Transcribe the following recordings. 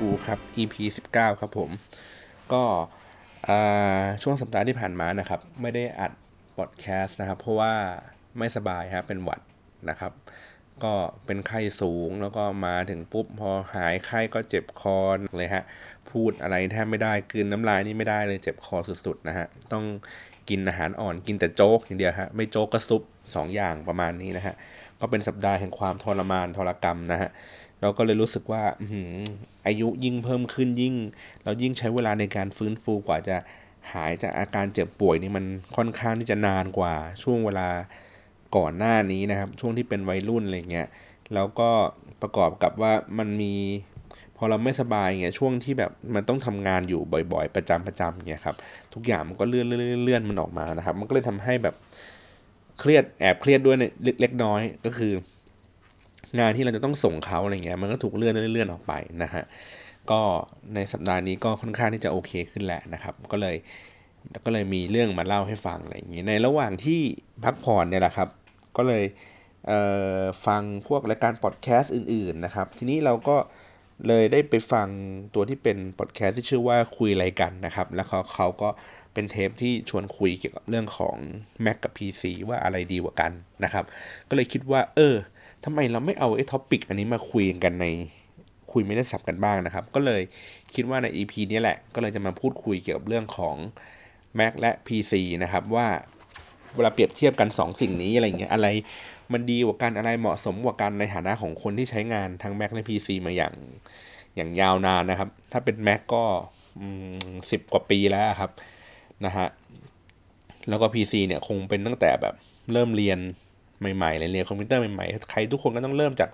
ศัพท์กับ Up to Go ครับ EP 19 ครับผม ก็ช่วงสัปดาห์ที่ผ่านมานะครับ ไม่ได้อัดพอดแคสต์นะครับ เพราะว่าไม่สบายครับเป็นหวัดนะครับ ก็เป็นไข้สูงแล้วก็มาถึงปุ๊บ พอหายไข้ก็เจ็บคอเลยฮะ พูดอะไรแทบไม่ได้กินน้ำลายนี่ไม่ได้เลยเจ็บคอสุดๆนะฮะ ต้องกินอาหารอ่อนกินแต่โจ๊กอย่างเดียวฮะไม่โจ๊กก็ซุป2ออย่างประมาณนี้นะฮะก็เป็นสัปดาห์แห่งความทรมานทรกรรมนะฮะ เราก็เลยรู้สึกว่าอายุยิ่งเพิ่มขึ้นยิ่ง เรายิ่งใช้เวลาในการฟื้นฟูกว่าจะหายจากอาการเจ็บป่วยนี่มันค่อนข้างที่จะนานกว่าช่วงเวลาก่อนหน้านี้นะครับ ช่วงที่เป็นวัยรุ่นอะไรเงี้ยแล้วก็ประกอบกับว่ามันมีพอเราไม่สบายเงี้ยช่วงที่แบบมันต้องทำงานอยู่บ่อย ๆ ประจำประจำเงี้ยครับทุกอย่างมันก็เลื่อนเลื่อนเลื่อนมันออกมานะครับ มันก็เลยทำให้แบบเครียดแอบเครียดด้วยเล็กน้อยก็คือ งานที่เราจะต้องส่งเขาอะไรเงี้ยมันก็ถูกเลื่อนเลื่อนออกไปนะฮะก็ในสัปดาห์นี้ก็ค่อนข้างที่จะโอเคขึ้นแหละนะครับ ก็เลยก็เลยมีเรื่องมาเล่าให้ฟังอะไรอย่างงี้ในระหว่างที่พักผ่อนเนี่ยแหละครับ ก็เลยเฟังพวกรายการพอดแคสต์อื่น ๆนะครับ ทีนี้เราก็เลยได้ไปฟังตัวที่เป็นพอดแคสต์ที่ชื่อว่าคุยอะไรกันนะครับ แล้วเขาเขาก็เป็นเทปที่ชวนคุยเกี่ยวกับเรื่องของ Mac กับ PC ว่าอะไรดีกว่ากันนะครับ ก็เลยคิดว่า เออ ทำไมเราไม่เอาไอ้ท็อปิกอันนี้มาคุยกันในคุยไม่ได้สับกันบ้างนะครับ ก็เลยคิดว่าใน EP นี้แหละ ก็เลยจะมาพูดคุยเกี่ยวกับเรื่องของ Mac และ PC นะครับ ว่าเวลาเปรียบเทียบกัน 2 สิ่งนี้อะไรเงี้ยอะไรมันดีกว่ากันอะไรเหมาะสมกว่ากันในฐานะของคนที่ใช้งานทั้ง Mac และ PC มาอย่างอย่างยาวนานนะครับ ถ้าเป็น Mac ก็สิบกว่าปีแล้วครับนะฮะแล้วก็ PC เนี่ยคงเป็นตั้งแต่แบบเริ่มเรียน ใหม่ๆเลยเรียนคอมพิวเตอร์ใหม่ๆ ใครทุกคนก็ต้องเริ่มจาก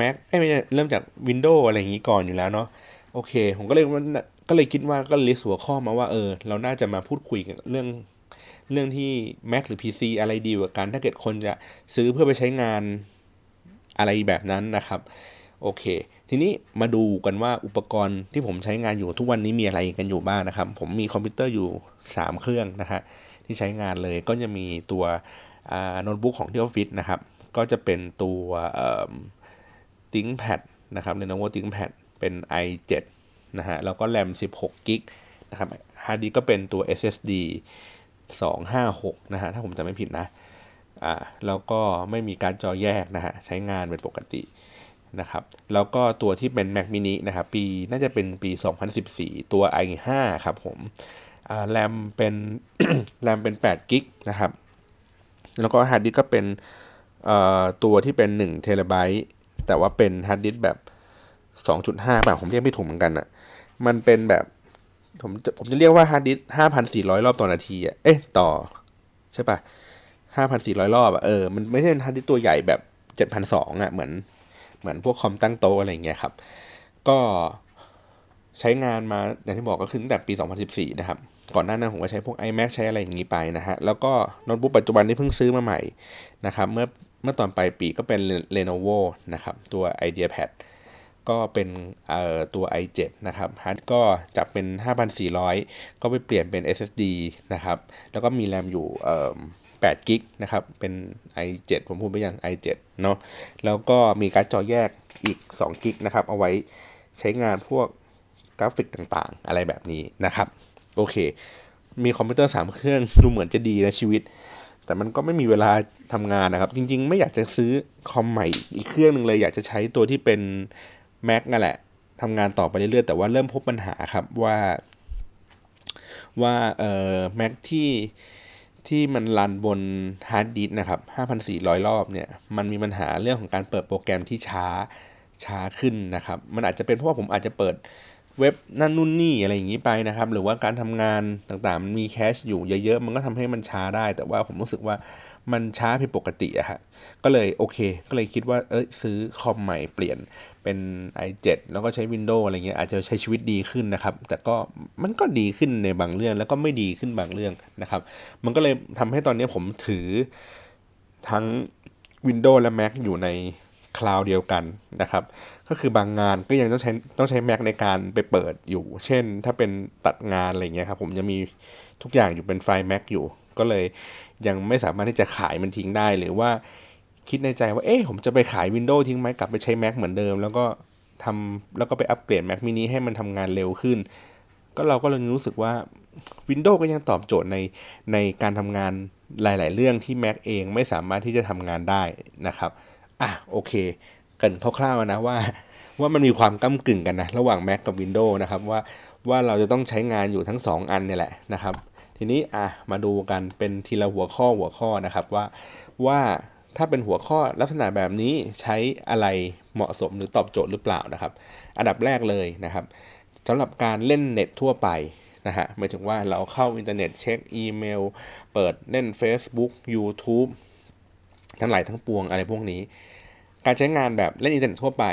Mac ไม่ใช่เริ่มจาก Windows อะไรอย่างนี้ก่อนอยู่แล้วเนาะโอเค ผมก็เลยก็เลยคิดว่าก็ลิสต์หัวข้อมาว่าเออ เราน่าจะมาพูดคุยกันเรื่องเรื่องที่ Mac หรือ PC อะไรดีกว่ากันถ้าเกิดคนจะซื้อเพื่อไปใช้งานอะไรแบบนั้นนะครับ โอเค ทีนี้มาดูกันว่าอุปกรณ์ที่ผมใช้งานอยู่ทุกวันนี้มีอะไรกันอยู่บ้างนะครับ ผมมีคอมพิวเตอร์อยู่ 3 เครื่องนะฮะที่ใช้งานเลยก็จะมีตัว โน้ตบุ๊กของที่ออฟฟิศนะครับ ก็จะเป็นตัว ThinkPad นะครับ Lenovo ThinkPad เป็น i7 นะฮะแล้วก็แรม16 gig นะครับฮาร์ดดิสก์ก็เป็นตัว SSD 256 นะฮะ ถ้าผมจำไม่ผิดนะ อ่า แล้วก็ไม่มีการจอแยกนะฮะ ใช้งานเป็นปกตินะครับ แล้วก็ตัวที่เป็น Mac mini นะครับ ปีน่าจะเป็นปี 2014 ตัว i5 ครับผม อ่า แรมเป็น แรมเป็น8 gig นะครับ แล้วก็ฮาร์ดดิสก์ก็เป็นตัวที่เป็น1เทราไบต์แต่ว่าเป็นฮาร์ดดิสก์แบบ 2.5 แบบผมเรียกไม่ถูกเหมือนกันอะ่ะ มันเป็นแบบผมผมจะเรียกว่าฮาร์ดดิสก์5,400 รอบต่อนาทีอะ่ะ เอ๊ะ ต่อ ใช่ปะ5,400 รอบอะ่ะ เออ มันไม่ใช่ฮาร์ดดิสก์ตัวใหญ่แบบ 7,200อะ เหมือน เหมือนพวกคอมตั้งโต๊ะอะไรเงี้ยครับ ก็ใช้งานมาอย่างที่บอกก็คือตั้งแต่ปี 2014 นะครับ ก่อนหน้านั้นผมก็ใช้พวก iMac ใช้อะไรอย่างนี้ไปนะฮะ แล้วก็โน้ตบุ๊กปัจจุบันที่เพิ่งซื้อมาใหม่นะครับ เมื่อเมื่อตอนปลายปีก็เป็น Lenovo นะครับ ตัว IdeaPad ก็เป็นเอ่อตัว i7 นะครับฮาร์ดดิสก์เป็น 5,400 ก็ไปเปลี่ยนเป็น SSD นะครับ แล้วก็มีแรมอยู่8กิ๊กนะครับ เป็น i7 ผมพูดไปยัง i7 เนาะแล้วก็มีการ์ดจอแยกอีก2กิ๊กนะครับ เอาไว้ใช้งานพวกกราฟิกต่างๆ อะไรแบบนี้นะครับ โอเค มีคอมพิวเตอร์สามเครื่องดูเหมือนจะดีนะชีวิต แต่มันก็ไม่มีเวลาทำงานนะครับ จริง ๆ ไม่อยากจะซื้อคอมใหม่อีกเครื่องหนึ่งเลย อยากจะใช้ตัวที่เป็น Mac นั่นแหละทำงานต่อไปเรื่อยๆแต่ว่าเริ่มพบปัญหาครับว่าว่าเอ่อ Mac ที่ที่มันรันบนฮาร์ดดิสก์นะครับ 5,400 รอบเนี่ย มันมีปัญหาเรื่องของการเปิดโปรแกรมที่ช้าช้าขึ้นนะครับ มันอาจจะเป็นเพราะว่าผมอาจจะเปิด เว็บนั่นนู่นนี่อะไรอย่างนี้ไปนะครับ หรือว่าการทำงานต่างๆมันมีแคชอยู่เยอะๆ มันก็ทำให้มันช้าได้ แต่ว่าผมรู้สึกว่ามันช้าผิดปกติอะฮะก็เลยโอเค ก็เลยคิดว่าเอ้ยซื้อคอมใหม่เปลี่ยนเป็น i7 แล้วก็ใช้ Windows อะไรเงี้ยอาจจะใช้ชีวิตดีขึ้นนะครับ แต่ก็มันก็ดีขึ้นในบางเรื่องแล้วก็ไม่ดีขึ้นบางเรื่องนะครับ มันก็เลยทำให้ตอนนี้ผมถือทั้ง Windows และ Mac อยู่ใน คลาวด์เดียวกันนะครับ ก็คือบางงานก็ยังต้องใช้ต้องใช้ Mac ในการไปเปิดอยู่ เช่น ถ้าเป็นตัดงานอะไรเงี้ยครับผมยังมีทุกอย่างอยู่เป็นไฟล์ Mac อยู่ ก็เลยยังไม่สามารถที่จะขายมันทิ้งได้หรือว่าคิดในใจว่าเอ๊ะผมจะไปขาย Windows ทิ้งไหมกลับไปใช้ Mac เหมือนเดิม แล้วก็ทำแล้วก็ไปอัปเกรด Mac mini ให้มันทำงานเร็วขึ้น ก็เราก็เลยรู้สึกว่า Windows ก็ยังตอบโจทย์ในในการทำงานหลาย ๆ เรื่องที่ Mac เองไม่สามารถที่จะทำงานได้นะครับ อะโอเค กันคร่าวๆนะว่า ว่ามันมีความก้ากึ่งกันนะ ระหว่าง Mac กับ Windows นะครับ ว่าว่าเราจะต้องใช้งานอยู่ทั้ง 2 อันเนี่ยแหละนะครับ ทีนี้อะมาดูกันเป็นทีละหัวข้อหัวข้อนะครับว่าว่าถ้าเป็นหัวข้อลักษณะแบบนี้ใช้อะไรเหมาะสมหรือตอบโจทย์หรือเปล่านะครับ อันดับแรกเลยนะครับสำหรับการเล่นเน็ตทั่วไปนะฮะหมายถึงว่าเราเข้าอินเทอร์เน็ตเช็กอีเมล เปิดเล่น Facebook YouTube ทั้งหลายทั้งปวงอะไรพวกนี้ การใช้งานแบบเล่นอินเทอร์เน็ตทั่วไป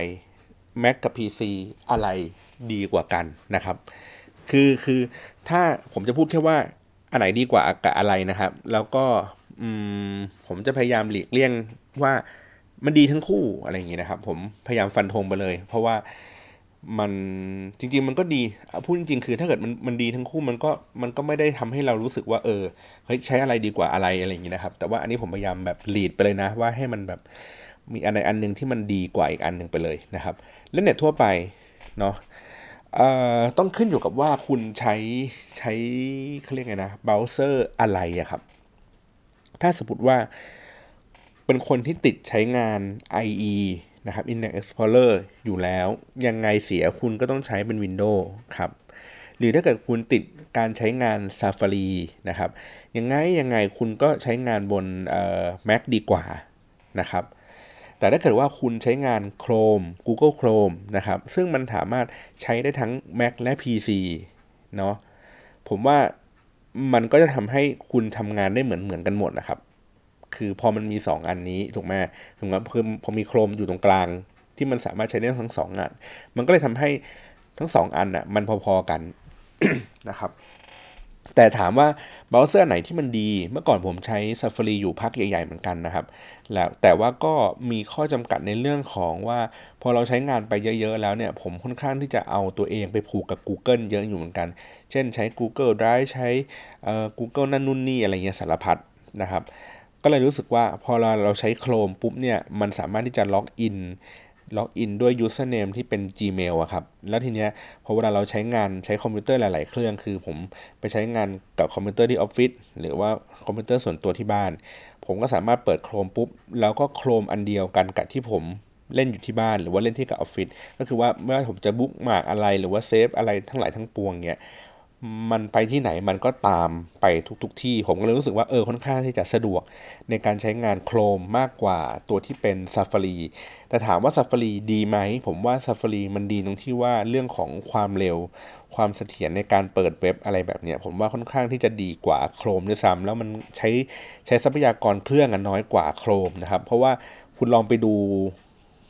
Mac กับ PC อะไรดีกว่ากันนะครับ คือคือถ้าผมจะพูดแค่ว่าอันไหนดีกว่ากับอะไรนะครับ แล้วก็ผมจะพยายามหลีกเลี่ยงว่ามันดีทั้งคู่อะไรอย่างงี้นะครับ ผมพยายามฟันธงไปเลย เพราะว่า มันจริง ๆ มันก็ดีพูดจริงๆคือถ้าเกิดมันมันดีทั้งคู่มันก็มันก็ไม่ได้ทำให้เรารู้สึกว่าเออเฮ้ยใช้อะไรดีกว่าอะไรอะไรอย่างงี้นะครับ แต่ว่าอันนี้ผมพยายามแบบหลีดไปเลยนะ ว่าให้มันแบบมีอันใดอันหนึ่งที่มันดีกว่าอีกอันหนึ่งไปเลยนะครับเล่นเน็ตทั่วไปเนาะต้องขึ้นอยู่กับว่าคุณใช้ใช้เขาเรียกไงนะเบราว์เซอร์อะไรอะครับ ถ้าสมมติว่าเป็นคนที่ติดใช้งาน IE นะครับ Internet Explorer อยู่แล้ว ยังไงเสียคุณก็ต้องใช้เป็น Windows ครับ หรือถ้าเกิดคุณติดการใช้งาน Safari นะครับ ยังไงยังไงคุณก็ใช้งานบน Mac ดีกว่านะครับ แต่ถ้าเกิดว่าคุณใช้งาน Chrome Google Chrome นะครับ ซึ่งมันสามารถใช้ได้ทั้ง Mac และ PC เนาะผมว่ามันก็จะทำให้คุณทำงานได้เหมือนเหมือนกันหมดนะครับ คือพอมันมี 2 อันนี้ถูกไหมถึงว่าพอมี Chrome อยู่ตรงกลาง ที่มันสามารถใช้ได้ทั้ง2อันมันก็เลยทำให้ทั้ง2อันอะมันพอๆกันนะครับ แต่ถามว่าเบราว์เซอร์ไหนที่มันดี เมื่อก่อนผมใช้ Safari อยู่พักใหญ่ๆเหมือนกันนะครับ แล้วแต่ว่าก็มีข้อจำกัดในเรื่องของว่า พอเราใช้งานไปเยอะๆแล้วเนี่ย ผมค่อนข้างที่จะเอาตัวเองไปผูกกับ Google เยอะอยู่เหมือนกัน เช่นใช้ Google Drive ใช้ Google นั่นนู่นนี่อะไรเงี้ยสารพัดนะครับ ก็เลยรู้สึกว่าพอเราเราใช้ Chrome ปุ๊บเนี่ยมันสามารถที่จะล็อกอินล็อกอินด้วย username ที่เป็น Gmail อะครับ แล้วทีเนี้ยพอเวลาเราใช้งานใช้คอมพิวเตอร์หลาย ๆ เครื่องคือผมไปใช้งานกับคอมพิวเตอร์ที่ออฟฟิศหรือว่าคอมพิวเตอร์ส่วนตัวที่บ้าน ผมก็สามารถเปิด Chrome ปุ๊บ แล้วก็ Chrome อันเดียวกันกับที่ผมเล่นอยู่ที่บ้านหรือว่าเล่นที่กับออฟฟิศก็คือว่าไม่ว่าผมจะ bookmark อะไรหรือว่า save อะไรทั้งหลายทั้งปวงเนี้ย มันไปที่ไหนมันก็ตามไปทุกๆที่ ผมก็เลยรู้สึกว่าเออค่อนข้างที่จะสะดวกในการใช้งาน Chrome มากกว่าตัวที่เป็น Safari แต่ถามว่า Safari ดีไหม ผมว่า Safari มันดีตรงที่ว่าเรื่องของความเร็ว ความเสถียรในการเปิดเว็บอะไรแบบนี้ผมว่าค่อนข้างที่จะดีกว่าโครมด้วยซ้ำแล้วมันใช้ใช้ทรัพยากรเครื่องน้อยกว่าโครมนะครับ เพราะว่าคุณลองไปดู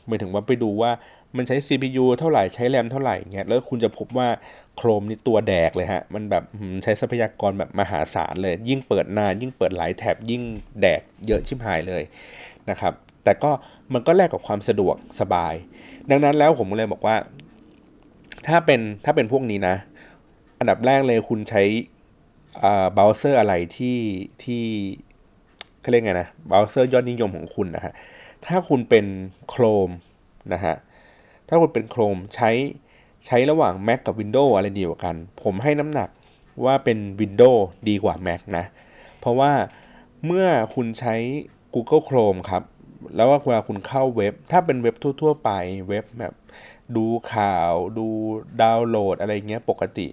หมายถึงว่าไปดูว่า มันใช้ CPU เท่าไหร่ใช้แรมเท่าไหร่เงี้ยแล้วคุณจะพบว่าโครมนี่ตัวแดกเลยฮะ มันแบบใช้ทรัพยากรแบบมหาศาลเลย ยิ่งเปิดนาน ยิ่งเปิดหลายแท็บยิ่งแดกเยอะชิบหายเลยนะครับ แต่ก็มันก็แลกกับความสะดวกสบาย ดังนั้นแล้วผมเลยบอกว่า ถ้าเป็นถ้าเป็นพวกนี้นะ อันดับแรกเลยคุณใช้เบราว์เซอร์อะไรที่ที่เขาเรียกไงนะเบราว์เซอร์ยอดนิยมของคุณนะฮะถ้าคุณเป็น Chrome นะฮะ ถ้าคุณเป็น Chrome ใช้ใช้ระหว่าง Mac กับ Windows อะไรดีกว่ากัน ผมให้น้ำหนักว่าเป็น Windows ดีกว่า Mac นะ เพราะว่าเมื่อคุณใช้ Google Chrome ครับ แล้วเวลาคุณเข้าเว็บ ถ้าเป็นเว็บทั่ว ๆ ไปเว็บแบบดูข่าวดูดาวน์โหลดอะไรเงี้ยปกติ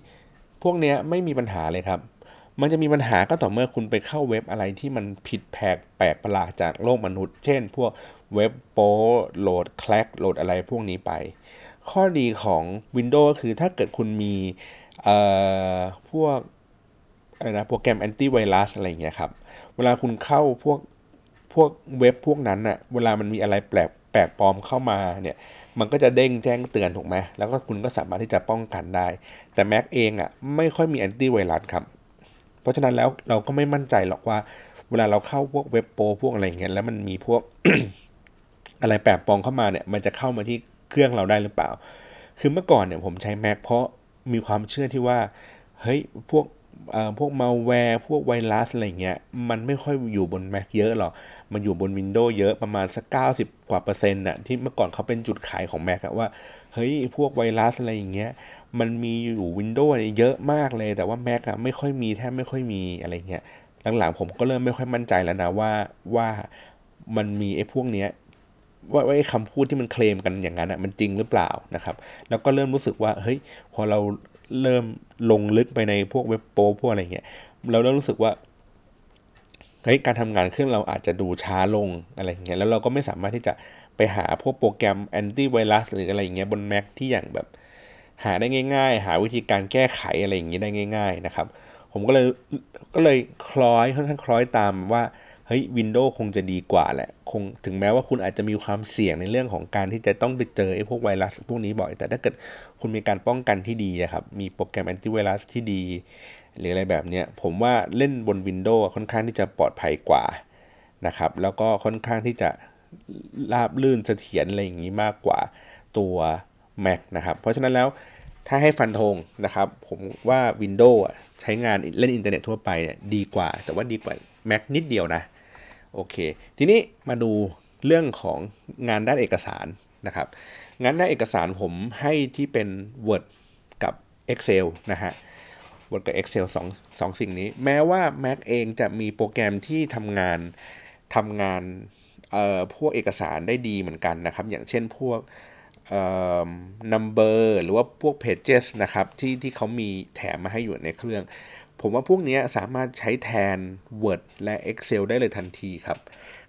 พวกเนี้ยไม่มีปัญหาเลยครับ มันจะมีปัญหาก็ต่อเมื่อคุณไปเข้าเว็บอะไรที่มันผิดแผกแปลกประหลาดจากโลกมนุษย์ เช่น พวก เว็บโป้โหลดแคลกโหลดอะไรพวกนี้ไป ข้อดีของ Windows คือถ้าเกิดคุณมีพวกอะไรนะโปรแกรมแอนตี้ไวรัสอะไรเงี้ยครับเวลาคุณเข้าพวกพวกเว็บพวกนั้นอะเวลามันมีอะไรแปลกแปลกปลอมเข้ามาเนี่ยมันก็จะเด้งแจ้งเตือนถูกไหมแล้วก็คุณก็สามารถที่จะป้องกันได้ แต่ Mac เองอะไม่ค่อยมีแอนตี้ไวรัสครับ เพราะฉะนั้นแล้วเราก็ไม่มั่นใจหรอกว่า เวลาเราเข้าพวกเว็บโปรพวกอะไรเงี้ยแล้วมันมีพวก อะไรแปลกปลอมเข้ามาเนี่ยมันจะเข้ามาที่เครื่องเราได้หรือเปล่า คือเมื่อก่อนเนี่ยผมใช้ Mac เพราะมีความเชื่อที่ว่าเฮ้ยพวกพวกมาแวร์พวกไวรัสอะไรเงี้ยมันไม่ค่อยอยู่บน Mac เยอะหรอก มันอยู่บน Windows เยอะประมาณสัก 90 กว่าเปอร์เซ็นต์น่ะที่เมื่อก่อนเขาเป็นจุดขายของ Mac อะว่า เฮ้ย พวกไวรัสอะไรอย่างเงี้ยมันมีอยู่ Windows เยอะมากเลย แต่ว่า Mac อะไม่ค่อยมีแทบไม่ค่อยมีอะไรเงี้ยหลังๆผมก็เริ่มไม่ค่อยมั่นใจแล้วนะว่าว่ามันมีไอ้พวกเนี้ย ว่าไอ้คำพูดที่มันเคลมกันอย่างนั้นอะมันจริงหรือเปล่านะครับ แล้วก็เริ่มรู้สึกว่าเฮ้ยพอเราเริ่มลงลึกไปในพวกเว็บโป้พวกอะไรเงี้ยเราเริ่มรู้สึกว่าเฮ้ยการทำงานเครื่องเราอาจจะดูช้าลงอะไรเงี้ยแล้วเราก็ไม่สามารถที่จะไปหาพวกโปรแกรมแอนตี้ไวรัสหรืออะไรเงี้ยบน Mac ที่อย่างแบบหาได้ง่าย ๆ หาวิธีการแก้ไขอะไรอย่างเงี้ยได้ง่าย ๆ นะครับ ผมก็เลยก็เลยคล้อยค่อนข้างคล้อยตามว่า เฮ้ยวินโดว์คงจะดีกว่าแหละ คงถึงแม้ว่าคุณอาจจะมีความเสี่ยงในเรื่องของการที่จะต้องไปเจอไอ้พวกไวรัสพวกนี้บ่อย แต่ถ้าเกิดคุณมีการป้องกันที่ดีครับ มีโปรแกรมแอนตี้ไวรัสที่ดี หรืออะไรแบบเนี้ย ผมว่าเล่นบนวินโดว์ค่อนข้างที่จะปลอดภัยกว่านะครับ แล้วก็ค่อนข้างที่จะราบลื่นเสถียรอะไรอย่างนี้มากกว่าตัว Mac นะครับ เพราะฉะนั้นแล้วถ้าให้ฟันธงนะครับ ผมว่า Windows ใช้งานเล่นอินเทอร์เน็ตทั่วไปเนี่ยดีกว่า แต่ว่าดีกว่า Mac นิดเดียวนะ โอเค ทีนี้มาดูเรื่องของงานด้านเอกสารนะครับ งานด้านเอกสารผมให้ที่เป็น Word กับ Excel นะฮะ Word กับ Excel 2 2สิ่งนี้ แม้ว่า Mac เองจะมีโปรแกรมที่ทำงานทำงานเอ่อพวกเอกสารได้ดีเหมือนกันนะครับ อย่างเช่นพวกเอ่อ number หรือว่าพวก pages นะครับที่ที่เขามีแถมมาให้อยู่ในเครื่อง ผมว่าพวกนี้สามารถใช้แทน Word และ Excel ได้เลยทันทีครับ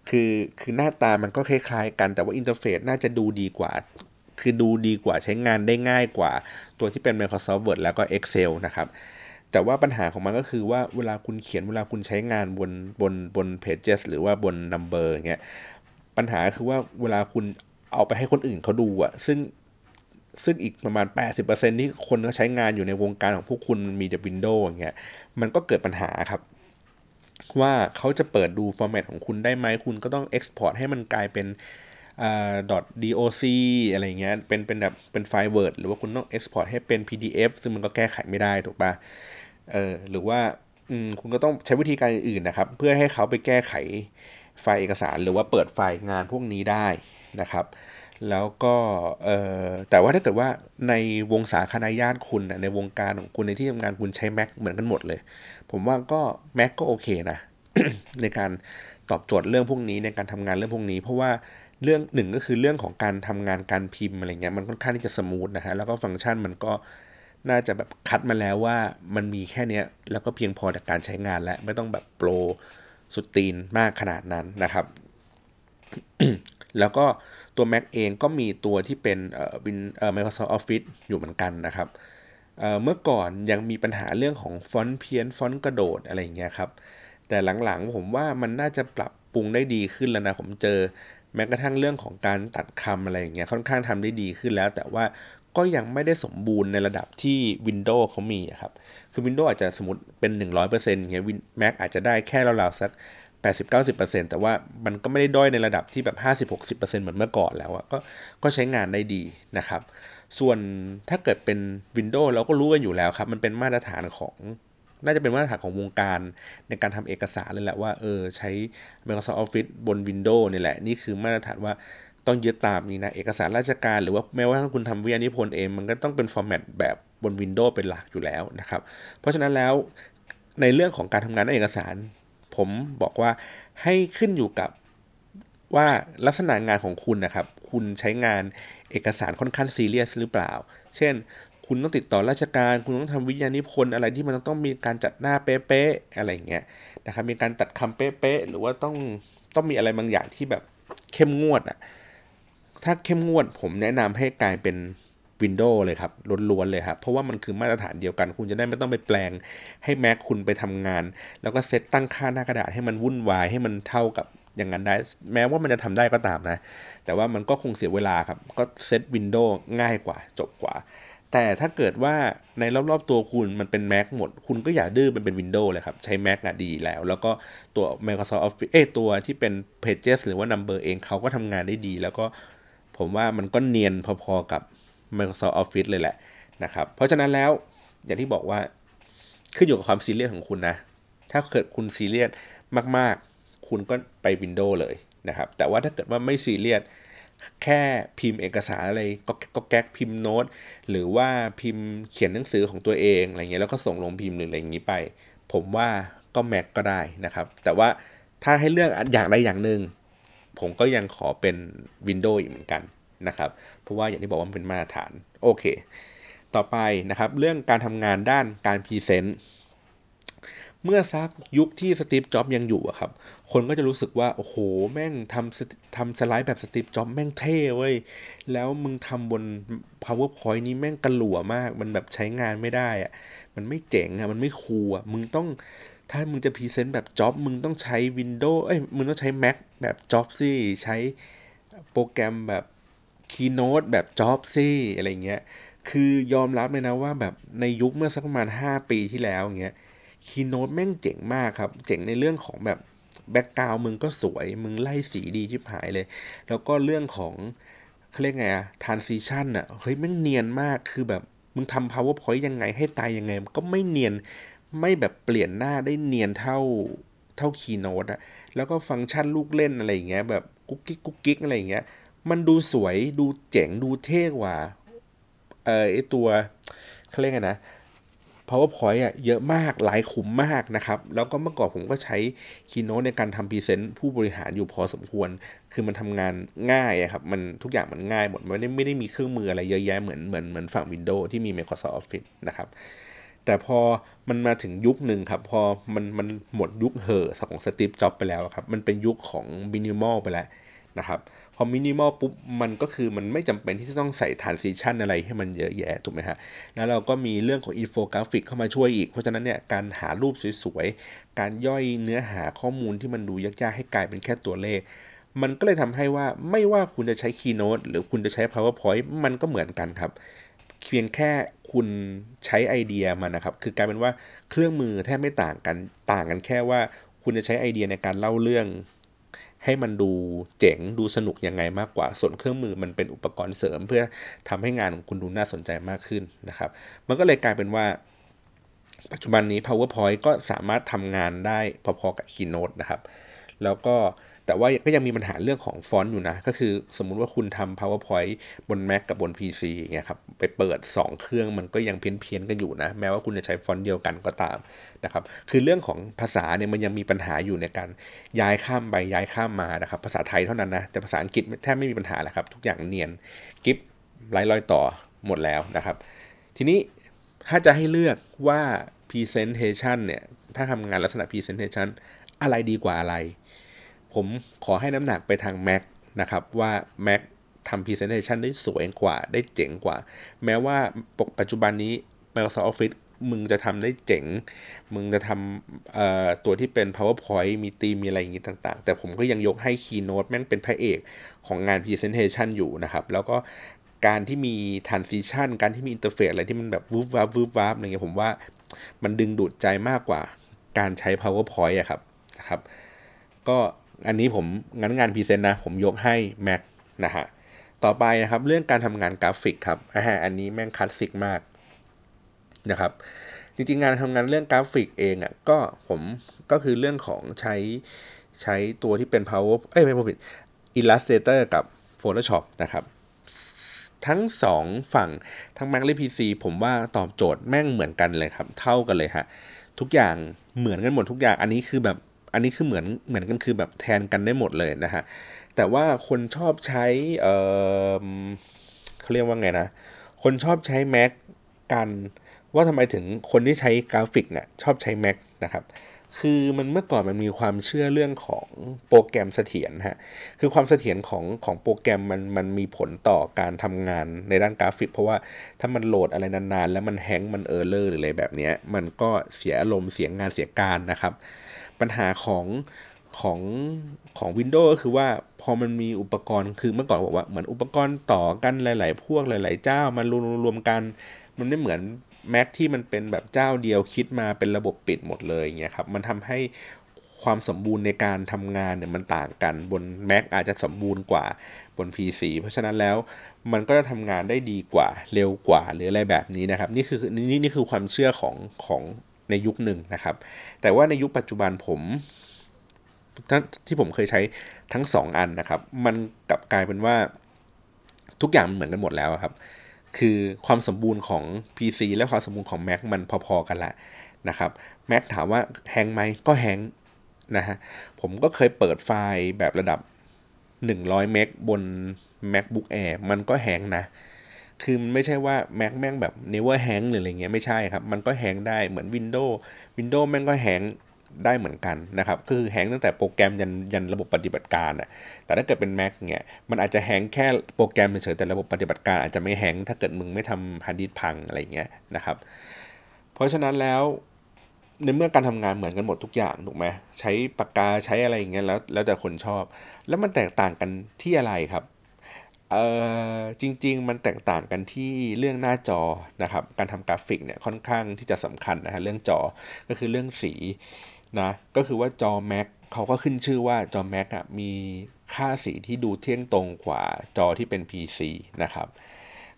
คือคือหน้าตามันก็คล้ายๆ กันแต่ว่าอินเทอร์เฟซน่าจะดูดีกว่า คือดูดีกว่าใช้งานได้ง่ายกว่า ตัวที่เป็น Microsoft Word แล้วก็ Excel นะครับ แต่ว่าปัญหาของมันก็คือว่าเวลาคุณเขียนเวลาคุณใช้งานบนบนบน Pages หรือว่าบน Number เงี้ยปัญหาคือว่าเวลาคุณเอาไปให้คนอื่นเขาดูอะซึ่ง ซึ่งอีกประมาณ 80%ที่คนก็ใช้งานอยู่ในวงการของพวกคุณมีแต่ Windows อย่างเงี้ย มันก็เกิดปัญหาครับ ว่าเขาจะเปิดดูฟอร์แมตของคุณได้ไหมคุณก็ต้อง Export ให้มันกลายเป็น .doc อะไรเงี้ย เป็นเป็นแบบเป็นไฟล์ Word หรือว่าคุณต้อง Export ให้เป็น PDF ซึ่งมันก็แก้ไขไม่ได้ถูกปะเออหรือว่าคุณก็ต้องใช้วิธีการอื่นนะครับ เพื่อให้เขาไปแก้ไขไฟล์เอกสาร หรือว่าเปิดไฟล์งานพวกนี้ได้นะครับ แล้วก็เออแต่ว่าถ้าเกิดว่าในวงสาคณะญาติคุณในวงการของคุณในที่ทำงานคุณใช้ Mac เหมือนกันหมดเลย ผมว่าก็ Mac ก็โอเคนะ ในการตอบโจทย์เรื่องพวกนี้ในการทำงานเรื่องพวกนี้ เพราะว่าเรื่องหนึ่งก็คือเรื่องของการทำงานการพิมพ์อะไรเงี้ยมันค่อนข้างที่จะสมูทนะฮะแล้วก็ฟังก์ชันมันก็น่าจะแบบคัดมาแล้วว่ามันมีแค่นี้แล้วก็เพียงพอจากการใช้งานแล้วไม่ต้องแบบโปรสุดตีนมากขนาดนั้นนะครับ แล้วก็ ตัว Mac เองก็มีตัวที่เป็นเอ่อวินเอ่อ Microsoft Office อยู่เหมือนกันนะครับเอ่อเมื่อก่อนยังมีปัญหาเรื่องของฟอนต์เพี้ยนฟอนต์กระโดดอะไรอย่างเงี้ยครับแต่หลังๆผมว่ามันน่าจะปรับปรุงได้ดีขึ้นแล้วนะผมเจอแม้กระทั่งเรื่องของการตัดคำอะไรอย่างเงี้ยค่อนข้างทำได้ดีขึ้นแล้ว แต่ว่าก็ยังไม่ได้สมบูรณ์ในระดับที่ Windows เขามีครับ คือ Windows อาจจะสมมติเป็น 100%อย่างเงี้ย Mac อาจจะได้แค่ราวๆสัก 80-90%แต่ว่ามันก็ไม่ได้ด้อยในระดับที่แบบ 50-60%เหมือนเมื่อก่อนแล้วอะก็ก็ใช้งานได้ดีนะครับ ส่วนถ้าเกิดเป็น Windows เราก็รู้กันอยู่แล้วครับ มันเป็นมาตรฐานของ น่าจะเป็นมาตรฐานของวงการในการทำเอกสารเลยแหละว่าเออใช้ Microsoft Office บน Windows นี่แหละ นี่คือมาตรฐานว่าต้องยึดตามนี้นะ เอกสารราชการหรือว่าแม้ว่าถ้าคุณทำวิทยานิพนธ์เอง มันก็ต้องเป็นฟอร์แมตแบบบน Windows เป็นหลักอยู่แล้วนะครับ เพราะฉะนั้นแล้วในเรื่องของการทำงานในเอกสาร ผมบอกว่าให้ขึ้นอยู่กับว่าลักษณะงานของคุณนะครับ คุณใช้งานเอกสารค่อนข้างซีเรียสหรือเปล่า เช่น คุณต้องติดต่อราชการ คุณต้องทำวิทยานิพนธ์อะไรที่มันต้องมีการจัดหน้าเป๊ะๆอะไรเงี้ยนะครับ มีการตัดคำเป๊ะๆหรือว่าต้องต้องมีอะไรบางอย่างที่แบบเข้มงวดอะ่ะถ้าเข้มงวดผมแนะนำให้กลายเป็น Windows เลยครับล้วนๆเลยครับ เพราะว่ามันคือมาตรฐานเดียวกัน คุณจะได้ไม่ต้องไปแปลงให้ Mac คุณไปทำงาน แล้วก็เซตตั้งค่าหน้ากระดาษให้มันวุ่นวายให้มันเท่ากับอย่างนั้นได้ แม้ว่ามันจะทำได้ก็ตามนะ แต่ว่ามันก็คงเสียเวลาครับ ก็เซต Windows ง่ายกว่าจบกว่า แต่ถ้าเกิดว่าในรอบๆตัวคุณมันเป็น Mac หมด คุณก็อย่าดื้อมันเป็น Windows เลยครับ ใช้ Mac อะดีแล้ว แล้วก็ตัว Microsoft Office เอ้ตัวที่เป็น Pages หรือว่า Number เองเขาก็ทำงานได้ดี แล้วก็ผมว่ามันก็เนียนพอๆกับ Microsoft Office เลยแหละนะครับ เพราะฉะนั้นแล้วอย่างที่บอกว่าขึ้นอยู่กับความซีเรียสของคุณนะ ถ้าเกิดคุณซีเรียสมาก ๆ คุณก็ไป Windows เลยนะครับ แต่ว่าถ้าเกิดว่าไม่ซีเรียสแค่พิมพ์เอกสารอะไรก๊อกก๊อกแก๊กพิมพ์โน้ต หรือว่าพิมพ์เขียนหนังสือของตัวเองอะไรเงี้ยแล้วก็ส่งลงพิมพ์หรืออะไรอย่างนี้ไป ผมว่าก็ Mac ก็ได้นะครับ แต่ว่าถ้าให้เลือกอย่างใดอย่างหนึ่งผมก็ยังขอเป็น Windows อีกเหมือนกัน นะครับเพราะว่าอย่างที่บอกว่ามันเป็นมาตรฐานโอเค ต่อไปนะครับเรื่องการทำงานด้านการ present เมื่อซักยุคที่สตีฟจ็อบยังอยู่อะครับ คนก็จะรู้สึกว่า โอ้โห แม่งทำทำสไลด์แบบสตีฟจ็อบแม่งเท่เว้ย แล้วมึงทำบน PowerPoint นี้แม่งกะหลั่วมาก มันแบบใช้งานไม่ได้อะมันไม่เจ๋งอะมันไม่ cool อะมึงต้อง ถ้ามึงจะ present แบบจ็อบ มึงต้องใช้ Windows เอ้ย มึงต้องใช้ Mac แบบจ็อบสิใช้โปรแกรมแบบ Keynote แบบจ็อบสิอะไรเงี้ย คือยอมรับเลยนะว่าแบบในยุคเมื่อสักประมาณ 5 ปีที่แล้วเงี้ย Keynote แม่งเจ๋งมากครับ เจ๋งในเรื่องของแบบ background มึงก็สวย มึงไล่สีดีชิบหายเลย แล้วก็เรื่องของเขาเรียกไงอะ transition อะเฮ้ยแม่งเนียนมากคือแบบมึงทำ PowerPoint ยังไงให้ตายยังไง ก็ไม่เนียนไม่แบบเปลี่ยนหน้าได้เนียนเท่าเท่า Keynote อะแล้วก็ฟังก์ชันลูกเล่นอะไรอย่างเงี้ยแบบกุ๊กกิ๊กกุ๊กกิ๊กอะไรอย่างเงี้ย มันดูสวยดูเจ๋งดูเท่กว่าเออไอตัวเขาเรียกไงนะ PowerPoint อะเยอะมากหลายขุมมากนะครับ แล้วก็เมื่อก่อนผมก็ใช้ Keynote ในการทำ present ผู้บริหารอยู่พอสมควร คือมันทำงานง่ายครับ มันทุกอย่างมันง่ายหมดไม่ได้ไม่ได้มีเครื่องมืออะไรเยอะแยะเหมือนเหมือนเหมือนฝั่ง Windows ที่มี Microsoft Office นะครับ แต่พอมันมาถึงยุคหนึ่งครับ พอมันมันหมดยุคเห่อของสตีฟจ็อบไปแล้วครับ มันเป็นยุคของมินิมอลไปแล้วนะครับ อมินิมอลปุ๊บมันก็คือมันไม่จำเป็นที่จะต้องใส่ transition อะไรให้มันเยอะแยะถูกไหมฮะแล้วเราก็มีเรื่องของอินโฟกราฟิกเข้ามาช่วยอีก เพราะฉะนั้นเนี่ยการหารูปสวยๆ การย่อยเนื้อหาข้อมูลที่มันดูยากๆ ให้กลายเป็นแค่ตัวเลข มันก็เลยทำให้ว่าไม่ว่าคุณจะใช้ Keynote หรือคุณจะใช้ PowerPoint มันก็เหมือนกันครับเพียงแค่คุณใช้ไอเดียมันนะครับ คือกลายเป็นว่าเครื่องมือแทบไม่ต่างกัน ต่างกันแค่ว่าคุณจะใช้ไอเดียในการเล่าเรื่อง ให้มันดูเจ๋งดูสนุกยังไงมากกว่า ส่วนเครื่องมือมันเป็นอุปกรณ์เสริม เพื่อทำให้งานของคุณดูน่าสนใจมากขึ้นนะครับ มันก็เลยกลายเป็นว่า ปัจจุบันนี้ PowerPoint ก็สามารถทำงานได้พอๆกับ Keynote นะครับ แล้วก็ แต่ว่าก็ยังมีปัญหาเรื่องของฟอนต์อยู่นะ ก็คือสมมุติว่าคุณทำ PowerPoint บน Mac กับบน PC อย่างเงี้ยครับ ไปเปิด 2 เครื่องมันก็ยังเพี้ยนเพี้ยนกันอยู่นะ แม้ว่าคุณจะใช้ฟอนต์เดียวกันก็ตามนะครับ คือเรื่องของภาษาเนี่ยมันยังมีปัญหาอยู่ในการย้ายข้ามไปย้ายข้ามมานะครับ ภาษาไทยเท่านั้นนะ แต่ภาษาอังกฤษแทบไม่มีปัญหาแล้วครับ ทุกอย่างเนียนกริบไร้รอยต่อหมดแล้วนะครับ ทีนี้ถ้าจะให้เลือกว่า presentation เนี่ย ถ้าทำงานลักษณะ presentation อะไรดีกว่าอะไร ผมขอให้น้ำหนักไปทาง Mac นะครับว่า Mac ทำ Presentation ได้สวยกว่า ได้เจ๋งกว่า แม้ว่าปัจจุบันนี้ Microsoft Office มึงจะทำได้เจ๋ง มึงจะทำตัวที่เป็น PowerPoint มีตีมมีอะไรอย่างนี้ต่างๆ แต่ผมก็ยังยกให้ Keynote แม่งเป็นพระเอกของงาน Presentation อยู่นะครับ แล้วก็การที่มี transition การที่มี interface อะไรที่มันแบบวูบวับวูบวับอะไรเงี้ยผมว่ามันดึงดูดใจมากกว่าการใช้ PowerPoint อะครับนะครับ ก็ อันนี้ผมงานงาน present นะ ผมยกให้ Mac นะฮะต่อไปนะครับเรื่องการทำงานกราฟิกครับอ่าอันนี้แม่งคลาสสิกมากนะครับจริงๆงานทำงานเรื่องกราฟิกเองอะ่ะก็ผมก็คือเรื่องของใช้ใช้ตัวที่เป็น power เอ้ยไม่ผิด Illustrator กับ Photoshop นะครับ ทั้งสองฝั่งทั้ง Mac และ PC ผมว่าตอบโจทย์แม่งเหมือนกันเลยครับ เท่ากันเลยฮะทุกอย่างเหมือนกันหมดทุกอย่างอันนี้คือแบบ อันนี้คือเหมือนเหมือนกันคือแบบแทนกันได้หมดเลยนะฮะ แต่ว่าคนชอบใช้เออเขาเรียกว่าไงนะ คนชอบใช้ Mac กัน ว่าทำไมถึงคนที่ใช้กราฟิกเนี่ยชอบใช้ Mac นะครับคือมันเมื่อก่อนมันมีความเชื่อเรื่องของโปรแกรมเสถียรฮะ คือความเสถียรของของโปรแกรมมันมันมีผลต่อการทำงานในด้านกราฟิก เพราะว่าถ้ามันโหลดอะไรนานๆ แล้วมัน hang มัน error หรืออะไรแบบนี้มันก็เสียอารมณ์เสียงานเสียการนะครับ ปัญหาของของของ Windows ก็คือว่าพอมันมีอุปกรณ์คือเมื่อก่อนบอกว่าเหมือนอุปกรณ์ต่อกันหลาย ๆ พวกหลาย ๆ เจ้ามารวมรวมกัน มันไม่เหมือน Mac ที่มันเป็นแบบเจ้าเดียวคิดมาเป็นระบบปิดหมดเลยเงี้ยครับมันทำให้ความสมบูรณ์ในการทำงานเนี่ยมันต่างกันบน Mac อาจจะสมบูรณ์กว่าบน PC เพราะฉะนั้นแล้วมันก็จะทำงานได้ดีกว่าเร็วกว่าหรืออะไรแบบนี้นะครับ นี่คือนี่นี่คือความเชื่อของของ ในยุคหนึ่งนะครับ แต่ว่าในยุคปัจจุบันผมที่ผมเคยใช้ทั้งสองอันนะครับ มันกลับกลายเป็นว่าทุกอย่างมันเหมือนกันหมดแล้วครับ คือความสมบูรณ์ของ PC และความสมบูรณ์ของ Mac มันพอๆกันละนะครับ Mac ถามว่าแฮงไหมก็แฮงนะฮะผมก็เคยเปิดไฟล์แบบระดับ 100 เมกบน MacBook Air มันก็แฮงนะ คือมันไม่ใช่ว่า Mac แม่งแบบ never hang หรืออะไรเงี้ยไม่ใช่ครับ มันก็แฮงได้เหมือน Windows Windows แม่งก็แฮงได้เหมือนกันนะครับ คือแฮงตั้งแต่โปรแกรมยันยันระบบปฏิบัติการอะแต่ถ้าเกิดเป็น Mac เนี่ยมันอาจจะ hang แค่โปรแกรมเฉยแต่ระบบปฏิบัติการอาจจะไม่ hang ถ้าเกิดมึงไม่ทำฮาร์ดดิสก์พังอะไรเงี้ยนะครับ เพราะฉะนั้นแล้วในเมื่อการทำงานเหมือนกันหมดทุกอย่างถูกไหมใช้ปากกาใช้อะไรอย่างเงี้ยแล้วแล้วแต่คนชอบ แล้วมันแตกต่างกันที่อะไรครับ เออจริง ๆ มันแตกต่างกันที่เรื่องหน้าจอนะครับ การทำกราฟิกเนี่ยค่อนข้างที่จะสำคัญนะฮะเรื่องจอก็คือเรื่องสีนะก็คือว่าจอ Mac เขาก็ขึ้นชื่อว่าจอ Mac อะมีค่าสีที่ดูเที่ยงตรงกว่าจอที่เป็น PC นะครับ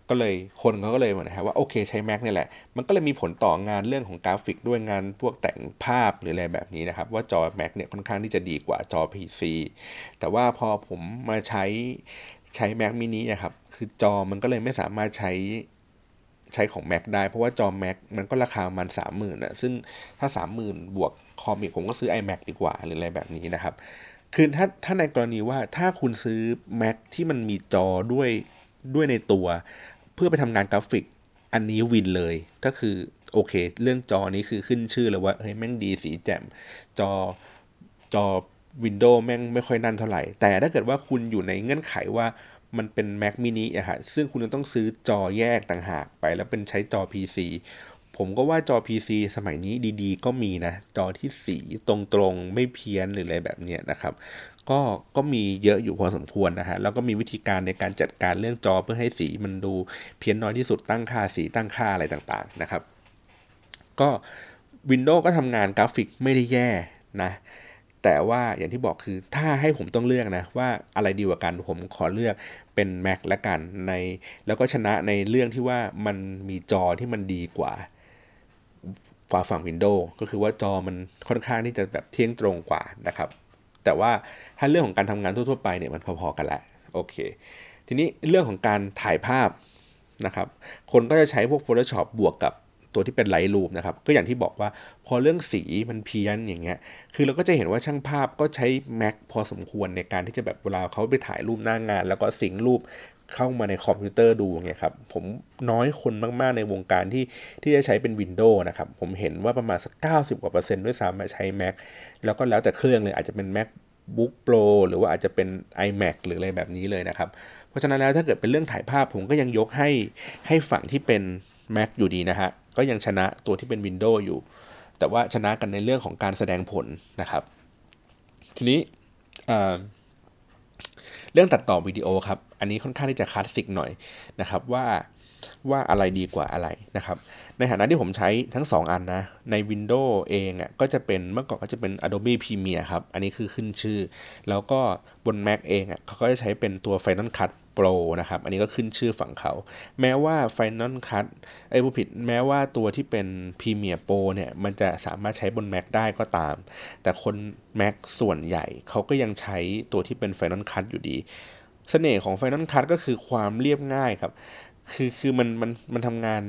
ก็เลยคนเขาก็เลยเหมือนว่าโอเคใช้ Mac นี่แหละ มันก็เลยมีผลต่องานเรื่องของกราฟิกด้วยงานพวกแต่งภาพหรืออะไรแบบนี้นะครับ ว่าจอ Mac เนี่ยค่อนข้างที่จะดีกว่าจอ PC แต่ว่าพอผมมาใช้ ใช้ Mac mini นะครับ คือจอมันก็เลยไม่สามารถใช้ใช้ของ Mac ได้ เพราะว่าจอ Mac มันก็ราคามันสามหมื่นอะซึ่งถ้าสามหมื่นบวกคอมอีกผมก็ซื้อ iMac ดีกว่าหรืออะไรแบบนี้นะครับ คือถ้าถ้าในกรณีว่าถ้าคุณซื้อ Mac ที่มันมีจอด้วยด้วยในตัว เพื่อไปทำงานกราฟิกอันนี้วินเลยก็คือโอเค เรื่องจอนี้คือขึ้นชื่อเลยว่าเฮ้ยแม่งดีสีแจ่มจอจอ วินโดว์แม่งไม่ค่อยนั่นเท่าไหร่ แต่ถ้าเกิดว่าคุณอยู่ในเงื่อนไขว่ามันเป็น Mac mini อะฮะซึ่งคุณจะต้องซื้อจอแยกต่างหากไป แล้วเป็นใช้จอ PC ผมก็ว่าจอ PC สมัยนี้ดีๆ ก็มีนะ จอที่สีตรงๆ ไม่เพี้ยนหรืออะไรแบบนี้นะครับ ก็ก็มีเยอะอยู่พอสมควรนะฮะ แล้วก็มีวิธีการในการจัดการเรื่องจอเพื่อให้สีมันดูเพี้ยนน้อยที่สุดตั้งค่าสีตั้งค่าอะไรต่างๆนะครับ ก็ Windows ก็ทำงานกราฟิกไม่ได้แย่นะ แต่ว่าอย่างที่บอกคือถ้าให้ผมต้องเลือกนะว่าอะไรดีกว่ากันผมขอเลือกเป็น Mac ละกันในแล้วก็ชนะในเรื่องที่ว่ามันมีจอที่มันดีกว่าฝ่าฝั่ง Windows ก็คือว่าจอมันค่อนข้างที่จะแบบเที่ยงตรงกว่านะครับ แต่ว่าถ้าเรื่องของการทำงานทั่วๆไปเนี่ยมันพอๆกันแหละโอเค ทีนี้เรื่องของการถ่ายภาพนะครับ คนก็จะใช้พวก Photoshop บวกกับ ตัวที่เป็นไลท์รูปนะครับ ก็อย่างที่บอกว่าพอเรื่องสีมันเพี้ยนอย่างเงี้ย คือเราก็จะเห็นว่าช่างภาพก็ใช้ Mac พอสมควรในการที่จะแบบเวลาเขาไปถ่ายรูปหน้างาน แล้วก็สิงรูปเข้ามาในคอมพิวเตอร์ดูเงี้ยครับผมน้อยคนมากๆในวงการที่ที่จะใช้เป็น Windows นะครับ ผมเห็นว่าประมาณสัก 90 กว่าเปอร์เซ็นต์ด้วยซ้ำมาใช้ Mac แล้วก็แล้วแต่เครื่องเลยอาจจะเป็น Mac Book Pro หรือว่าอาจจะเป็น iMac หรืออะไรแบบนี้เลยนะครับ เพราะฉะนั้นแล้วถ้าเกิดเป็นเรื่องถ่ายภาพผมก็ยังยกให้ให้ฝั่งที่เป็น Mac อยู่ดีนะฮะ ก็ยังชนะตัวที่เป็น Windows อยู่ แต่ว่าชนะกันในเรื่องของการแสดงผลนะครับ ทีนี้เรื่องตัดต่อวิดีโอครับ อันนี้ค่อนข้างที่จะคลาสสิกหน่อยนะครับว่าว่าอะไรดีกว่าอะไรนะครับ ในฐานะที่ผมใช้ทั้ง 2 อันนะ ใน Windows เองอะก็จะเป็นเมื่อก่อนก็จะเป็น Adobe Premiere ครับ อันนี้คือขึ้นชื่อ แล้วก็บน Mac เองอะเขาก็จะใช้เป็นตัว Final Cut Pro นะครับ อันนี้ก็ขึ้นชื่อฝั่งเขา แม้ว่า Final Cut ไอ้ผู้ผิด แม้ว่าตัวที่เป็น Premiere Pro เนี่ย มันจะสามารถใช้บน Mac ได้ก็ตาม แต่คน Mac ส่วนใหญ่เขาก็ยังใช้ตัวที่เป็น Final Cut อยู่ดีเสน่ห์ของ Final Cut ก็คือความเรียบง่ายครับ คือคือมันมันมันทำงาน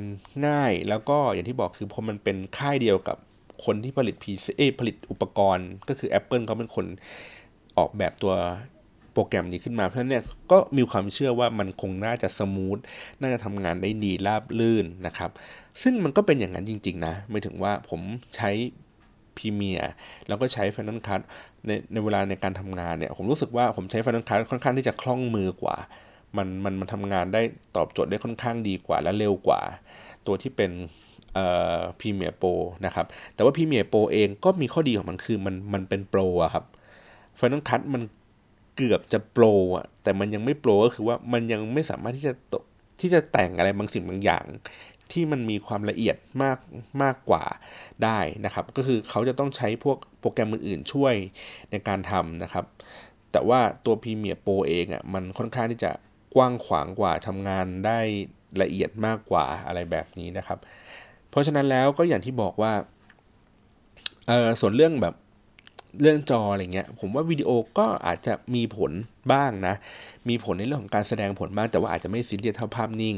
ง่าย แล้วก็อย่างที่บอกคือพอมันเป็นค่ายเดียวกับคนที่ผลิต PC เอผลิตอุปกรณ์ ก็คือ Apple เขาเป็นคนออกแบบตัว โปรแกรมนี้ขึ้นมาเพราะฉะนั้นเนี่ยก็มีความเชื่อว่ามันคงน่าจะ smooth น่าจะทำงานได้ดีราบลื่นนะครับ ซึ่งมันก็เป็นอย่างนั้นจริง ๆ นะหมายถึงว่าผมใช้ Premiere แล้วก็ใช้ Final Cut ในในเวลาในการทำงานเนี่ย ผมรู้สึกว่าผมใช้ Final Cut ค่อนข้างที่จะคล่องมือกว่า มันมันมันทำงานได้ตอบโจทย์ได้ค่อนข้างดีกว่าและเร็วกว่า ตัวที่เป็นเอ่อ Premiere Pro นะครับ แต่ว่า Premiere Pro เองก็มีข้อดีของมันคือมันมันเป็น pro อะครับFinal Cut มัน เกือบจะ pro อะแต่มันยังไม่ pro ก็คือว่ามันยังไม่สามารถที่จะที่จะแต่งอะไรบางสิ่งบางอย่าง ที่มันมีความละเอียดมากมากกว่าได้นะครับ ก็คือเขาจะต้องใช้พวกโปรแกรมอื่นๆช่วยในการทำนะครับ แต่ว่าตัว Premiere Pro เองอะ่ะมันค่อนข้างที่จะกว้างขวางกว่าทำงานได้ละเอียดมากกว่าอะไรแบบนี้นะครับ เพราะฉะนั้นแล้วก็อย่างที่บอกว่าเออส่วนเรื่องแบบ เรื่องจออะไรเงี้ย ผมว่าวิดีโอก็อาจจะมีผลบ้างนะ มีผลในเรื่องของการแสดงผลบ้าง แต่ว่าอาจจะไม่ซีเรียสเท่าภาพนิ่ง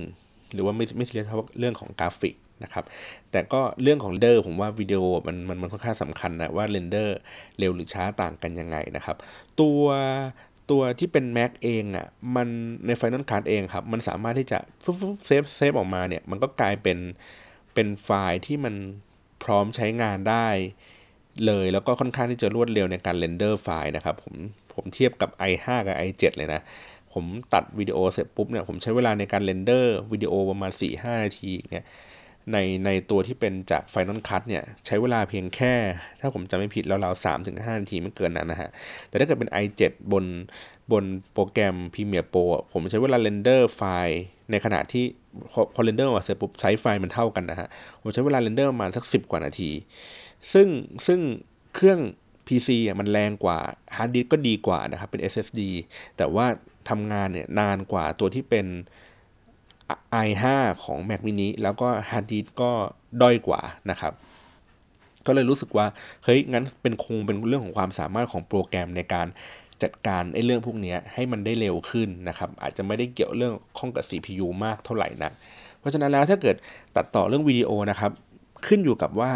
หรือว่าไม่ไม่ซีเรียสเท่าเรื่องของกราฟิกนะครับ แต่ก็เรื่องของ render ผมว่าวิดีโอมันมันมันค่อนข้างสำคัญนะว่า render เร็วหรือช้าต่างกันยังไงนะครับ ตัวตัวที่เป็น Mac เองอะ่ะมันใน Final Cut เองครับ มันสามารถที่จะฟึ๊บ save save ออกมาเนี่ย มันก็กลายเป็นเป็นไฟล์ที่มันพร้อมใช้งานได้ เลย แล้วก็ค่อนข้างที่จะรวดเร็วในการ render ไฟล์นะครับผมผมเทียบกับ i5 กับ i7 เลยนะ ผมตัดวิดีโอเสร็จปุ๊บเนี่ยผมใช้เวลาในการ render วิดีโอประมาณ 4-5 นาทีเนี่ยในในตัวที่เป็นจาก Final Cut เนี่ยใช้เวลาเพียงแค่ ถ้าผมจำไม่ผิดแล้วเราสามถึงห้านาทีไม่เกินนั้นนะฮะ แต่ถ้าเกิดเป็น i7 บนบนโปรแกรม Premiere Pro ผมใช้เวลา render ไฟล์ในขณะที่พอ render มาเสร็จปุ๊บไซส์ไฟล์มันเท่ากันนะฮะ ผมใช้เวลา render ประมาณสัก 10 กว่านาที ซึ่งซึ่งเครื่อง PC อะมันแรงกว่าฮาร์ดดิสก์ก็ดีกว่านะครับ เป็น SSD แต่ว่าทำงานเนี่ยนานกว่าตัวที่เป็น i5 ของ Mac mini แล้วก็ฮาร์ดดิสก์ก็ด้อยกว่านะครับ ก็เลยรู้สึกว่า เฮ้ย งั้นเป็นคงเป็นเรื่องของความสามารถของโปรแกรมในการจัดการไอ้เรื่องพวกนี้ให้มันได้เร็วขึ้นนะครับ อาจจะไม่ได้เกี่ยวเรื่องข้องกับ CPU มากเท่าไหร่นะเพราะฉะนั้นแล้วถ้าเกิดตัดต่อเรื่องวิดีโอนะครับ ขึ้นอยู่กับว่า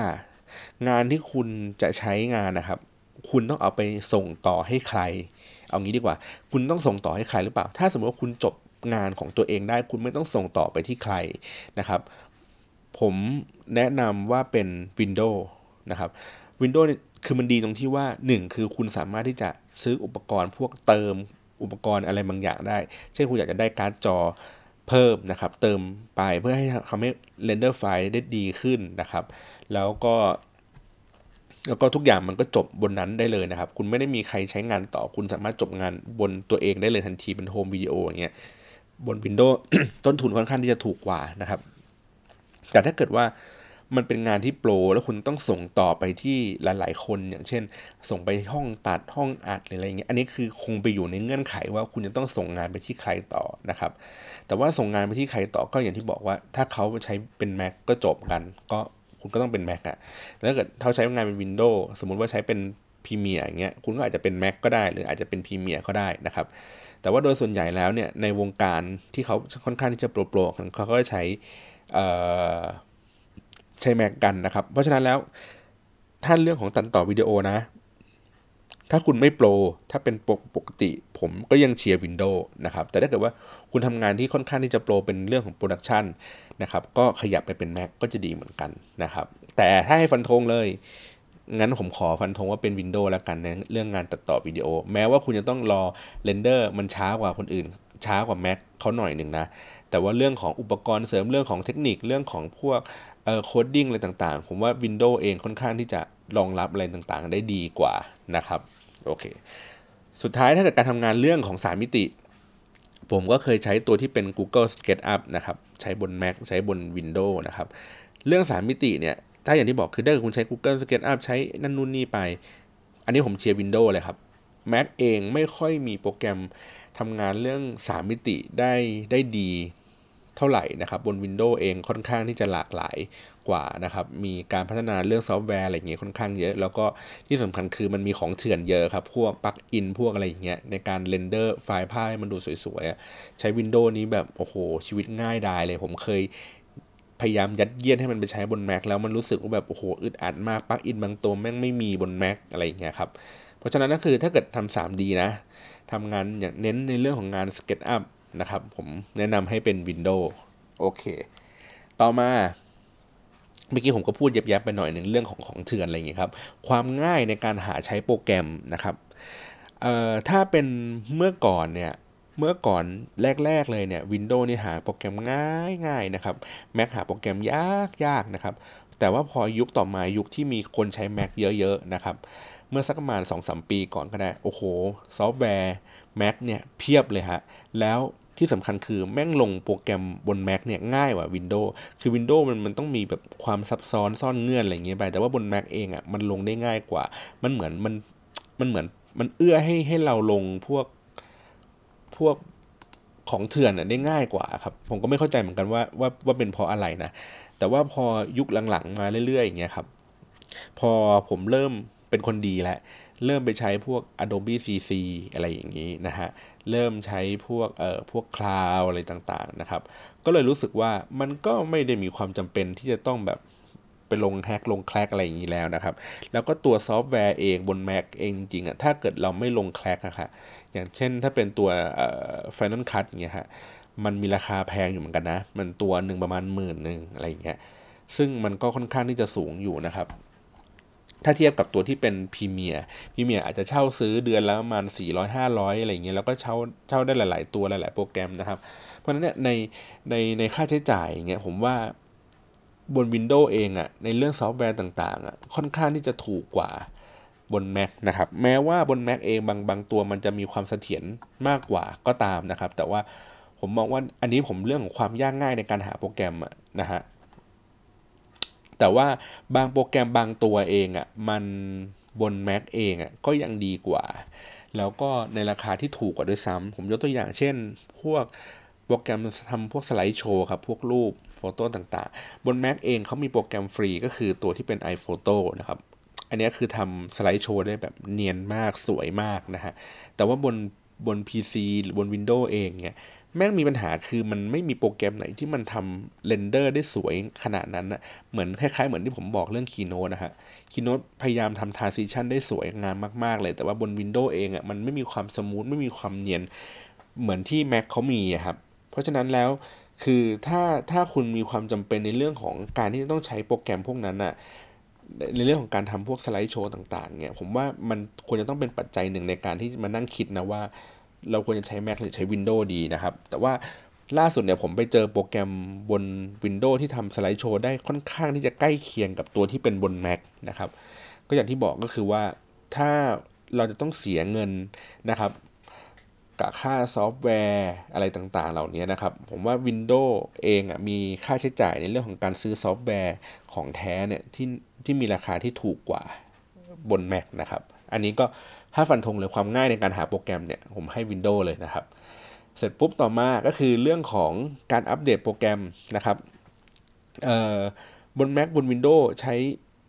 งานที่คุณจะใช้งานนะครับ คุณต้องเอาไปส่งต่อให้ใคร เอางี้ดีกว่า คุณต้องส่งต่อให้ใครหรือเปล่า ถ้าสมมติว่าคุณจบงานของตัวเองได้ คุณไม่ต้องส่งต่อไปที่ใครนะครับ ผมแนะนำว่าเป็น Windows นะครับ Windows คือมันดีตรงที่ว่า 1 คือคุณสามารถที่จะซื้ออุปกรณ์พวกเติมอุปกรณ์อะไรบางอย่างได้ เช่นคุณอยากจะได้การ์ดจอ เพิ่มนะครับเติมไปเพื่อให้ทำให้ render ไฟล์ได้ดีขึ้นนะครับ แล้วก็แล้วก็ทุกอย่างมันก็จบบนนั้นได้เลยนะครับ คุณไม่ได้มีใครใช้งานต่อคุณสามารถจบงานบนตัวเองได้เลยทันทีเป็น home video อย่างเงี้ยบน Windows ต้นทุนค่อนข้างที่จะถูกกว่านะครับ แต่ถ้าเกิดว่า มันเป็นงานที่โปร แล้วคุณต้องส่งต่อไปที่หลาย ๆ คนอย่างเช่น ส่งไปห้องตัดห้องอัดหรืออะไรเงี้ยอันนี้คือคงไปอยู่ในเงื่อนไขว่าคุณจะต้องส่งงานไปที่ใครต่อนะครับ แต่ว่าส่งงานไปที่ใครต่อก็อย่างที่บอกว่า ถ้าเขาใช้เป็น Mac ก็จบกัน ก็คุณก็ต้องเป็น Mac อะแล้วถ้าเกิดเขาใช้งานเป็น Windows สมมุติว่าใช้เป็นพรีเมียร์อย่างเงี้ย คุณก็อาจจะเป็น Mac ก็ได้ หรืออาจจะเป็นพรีเมียร์ก็ได้นะครับ แต่ว่าโดยส่วนใหญ่แล้วเนี่ย ในวงการที่เขาค่อนข้างที่จะ pro ๆเขาก็ใช้ ใช้ Mac กันนะครับ เพราะฉะนั้นแล้วถ้าเรื่องของตัดต่อวิดีโอนะ ถ้าคุณไม่ pro ถ้าเป็นปกปกติ ผมก็ยังเชียร์ Windows นะครับ แต่ถ้าเกิดว่าคุณทำงานที่ค่อนข้างที่จะ pro เป็นเรื่องของ production นะครับ ก็ขยับไปเป็น Mac ก็จะดีเหมือนกันนะครับ แต่ถ้าให้ฟันธงเลย งั้นผมขอฟันธงว่าเป็น Windows แล้วกันในเรื่องงานตัดต่อวิดีโอ แม้ว่าคุณจะต้องรอ render มันช้ากว่าคนอื่น ช้ากว่า Mac เขาหน่อยหนึ่งนะ แต่ว่าเรื่องของอุปกรณ์เสริมเรื่องของเทคนิคเรื่องของพวก coding อะไรต่างๆ ผมว่า Windows เองค่อนข้างที่จะรองรับอะไรต่างๆ ได้ดีกว่านะครับโอเคสุดท้ายถ้าเกิดการทำงานเรื่องของ 3 มิติ ผมก็เคยใช้ตัวที่เป็น Google SketchUp นะครับใช้บน Mac ใช้บน Windows นะครับเรื่อง 3 มิติเนี่ยถ้าอย่างที่บอกคือถ้าเกิดคุณใช้ Google SketchUp ใช้นั่นนู่นนี่ไป อันนี้ผมเชียร์ Windows เลยครับ Mac เองไม่ค่อยมีโปรแกรมทำงานเรื่อง 3 มิติได้ได้ดี เท่าไหร่นะครับบน Windows เองค่อนข้างที่จะหลากหลายกว่านะครับมีการพัฒนาเรื่องซอฟต์แวร์อะไรอย่างเงี้ยค่อนข้างเยอะ แล้วก็ที่สำคัญคือมันมีของเถื่อนเยอะครับ พวก plugin พวกอะไรอย่างเงี้ยในการ render ไฟล์ภาพมันดูสวยๆ ใช้ Windows นี้แบบ โอ้โห ชีวิตง่ายดายเลย ผมเคยพยายามยัดเยียดให้มันไปใช้บน Mac แล้วมันรู้สึกว่าแบบ โอ้โห อึดอัดมากปลั๊กอินบางตัวแม่งไม่มีบน Mac อะไรอย่างเงี้ยครับเพราะฉะนั้นก็คือถ้าเกิดทำ 3D นะทำงานอย่างเน้นในเรื่องของงาน SketchUp นะครับ ผมแนะนำให้เป็น Windows โอเค ต่อมาเมื่อกี้ผมก็พูดยับๆไปหน่อยหนึ่งเรื่องของของเถื่อนอะไรอย่างเงี้ยครับ ความง่ายในการหาใช้โปรแกรมนะครับเอ่อถ้าเป็นเมื่อก่อนเนี่ยเมื่อก่อนแรก ๆ เลยเนี่ย Windows นี่หาโปรแกรมง่ายง่ายนะครับ Mac หาโปรแกรมยากยากนะครับ แต่ว่าพอยุคต่อมายุคที่มีคนใช้ Mac เยอะ ๆ นะครับ เมื่อสักประมาณ 2-3 ปีก่อนก็ได้ โอ้โห ซอฟต์แวร์ Mac เนี่ยเพียบเลยฮะ แล้วที่สำคัญคือแม่งลงโปรแกรมบน Mac เนี่ยง่ายกว่า Windows คือ Windows มันมันต้องมีแบบความซับซ้อนซ่อนเงื่อนอะไรอย่างเงี้ยไป แต่ว่าบน Mac เองอะ่ะมันลงได้ง่ายกว่า มันเหมือนมันมันเหมือนมันเอื้อให้ให้เราลงพวกพวกของเถื่อนได้ง่ายกว่าครับ ผมก็ไม่เข้าใจเหมือนกันว่าว่าว่าเป็นเพราะอะไรนะ แต่ว่าพอยุคหลังๆมาเรื่อยๆอย่างเงี้ยครับ พอผมเริ่มเป็นคนดีแล้ว เริ่มไปใช้พวก Adobe CC อะไรอย่างนี้นะฮะ เริ่มใช้พวกเอ่อพวกคลาวอะไรต่างๆนะครับ ก็เลยรู้สึกว่ามันก็ไม่ได้มีความจำเป็นที่จะต้องแบบไปลง hack ลง crack อะไรอย่างนี้แล้วนะครับ แล้วก็ตัวซอฟต์แวร์เองบน Mac เองจริงๆอะถ้าเกิดเราไม่ลง crack นะคะอย่างเช่นถ้าเป็นตัวเอ่อ Final Cut เงี้ยฮะมันมีราคาแพงอยู่เหมือนกันนะ มันตัวหนึ่งประมาณหมื่นหนึ่งอะไรอย่างเงี้ย ซึ่งมันก็ค่อนข้างที่จะสูงอยู่นะครับ ถ้าเทียบกับตัวที่เป็น Premiere Premiere อาจจะเช่าซื้อเดือนละประมาณ 400 500 อะไรอย่างเงี้ยแล้วก็เช่าเช่าได้หลาย ๆ ตัวหลาย ๆ โปรแกรมนะครับ เพราะฉะนั้นเนี่ยในในในค่าใช้จ่ายอย่างเงี้ยผมว่าบน Windows เองอะในเรื่องซอฟต์แวร์ต่างๆอะค่อนข้างที่จะถูกกว่าบน Mac นะครับแม้ว่าบน Mac เองบางบางตัวมันจะมีความเสถียรมากกว่าก็ตามนะครับ แต่ว่าผมมองว่าอันนี้ผมเรื่องของความยากง่ายในการหาโปรแกรมอะนะฮะ แต่ว่าบางโปรแกรมบางตัวเองอะ่ะมันบน Mac เองอะ่ะก็ยังดีกว่า แล้วก็ในราคาที่ถูกกว่าด้วยซ้ำผมยกตัวอย่างเช่น พวกโปรแกรมทำพวกสไลด์โชว์ครับพวกรูปโฟโต้ต่างๆ บน Mac เองเขามีโปรแกรมฟรีก็คือตัวที่เป็น iPhoto นะครับอันนี้คือทำสไลด์โชว์ได้แบบเนียนมากสวยมากนะฮะ แต่ว่าบนบน PC หรือบน Windows เองเนี่ย แม่งมีปัญหาคือมันไม่มีโปรแกรมไหนที่มันทำเรนเดอร์ได้สวยขนาดนั้นนะเหมือนคล้ายๆเหมือนที่ผมบอกเรื่อง Keynote นะฮะ Keynote พยายามทำ transition ได้สวยงามมากๆ เลย แต่ว่าบน Windows เองอะมันไม่มีความสมูทไม่มีความเนียนเหมือนที่ Mac เขามีครับ เพราะฉะนั้นแล้วคือถ้าถ้าคุณมีความจำเป็นในเรื่องของการที่ต้องใช้โปรแกรมพวกนั้นอะในเรื่องของการทำพวกสไลด์โชว์ต่างๆเนี่ยผมว่ามันควรจะต้องเป็นปัจจัยหนึ่งในการที่มานั่งคิดนะว่า เราควรจะใช้ Mac หรือใช้ Windows ดีนะครับ แต่ว่าล่าสุดเนี่ยผมไปเจอโปรแกรมบน Windows ที่ทำสไลด์โชว์ได้ค่อนข้างที่จะใกล้เคียงกับตัวที่เป็นบน Mac นะครับ ก็อย่างที่บอกก็คือว่าถ้าเราจะต้องเสียเงินนะครับกับค่าซอฟต์แวร์อะไรต่างๆ เหล่านี้นะครับ ผมว่า Windows เองอะมีค่าใช้จ่ายในเรื่องของการซื้อซอฟต์แวร์ของแท้เนี่ยที่ที่มีราคาที่ถูกกว่าบน Mac นะครับ อันนี้ก็ ถ้าฟันธงเลยความง่ายในการหาโปรแกรมเนี่ยผมให้ Windows เลยนะครับ เสร็จปุ๊บต่อมาก็คือเรื่องของการอัปเดตโปรแกรมนะครับบน Mac บน Windows ใช้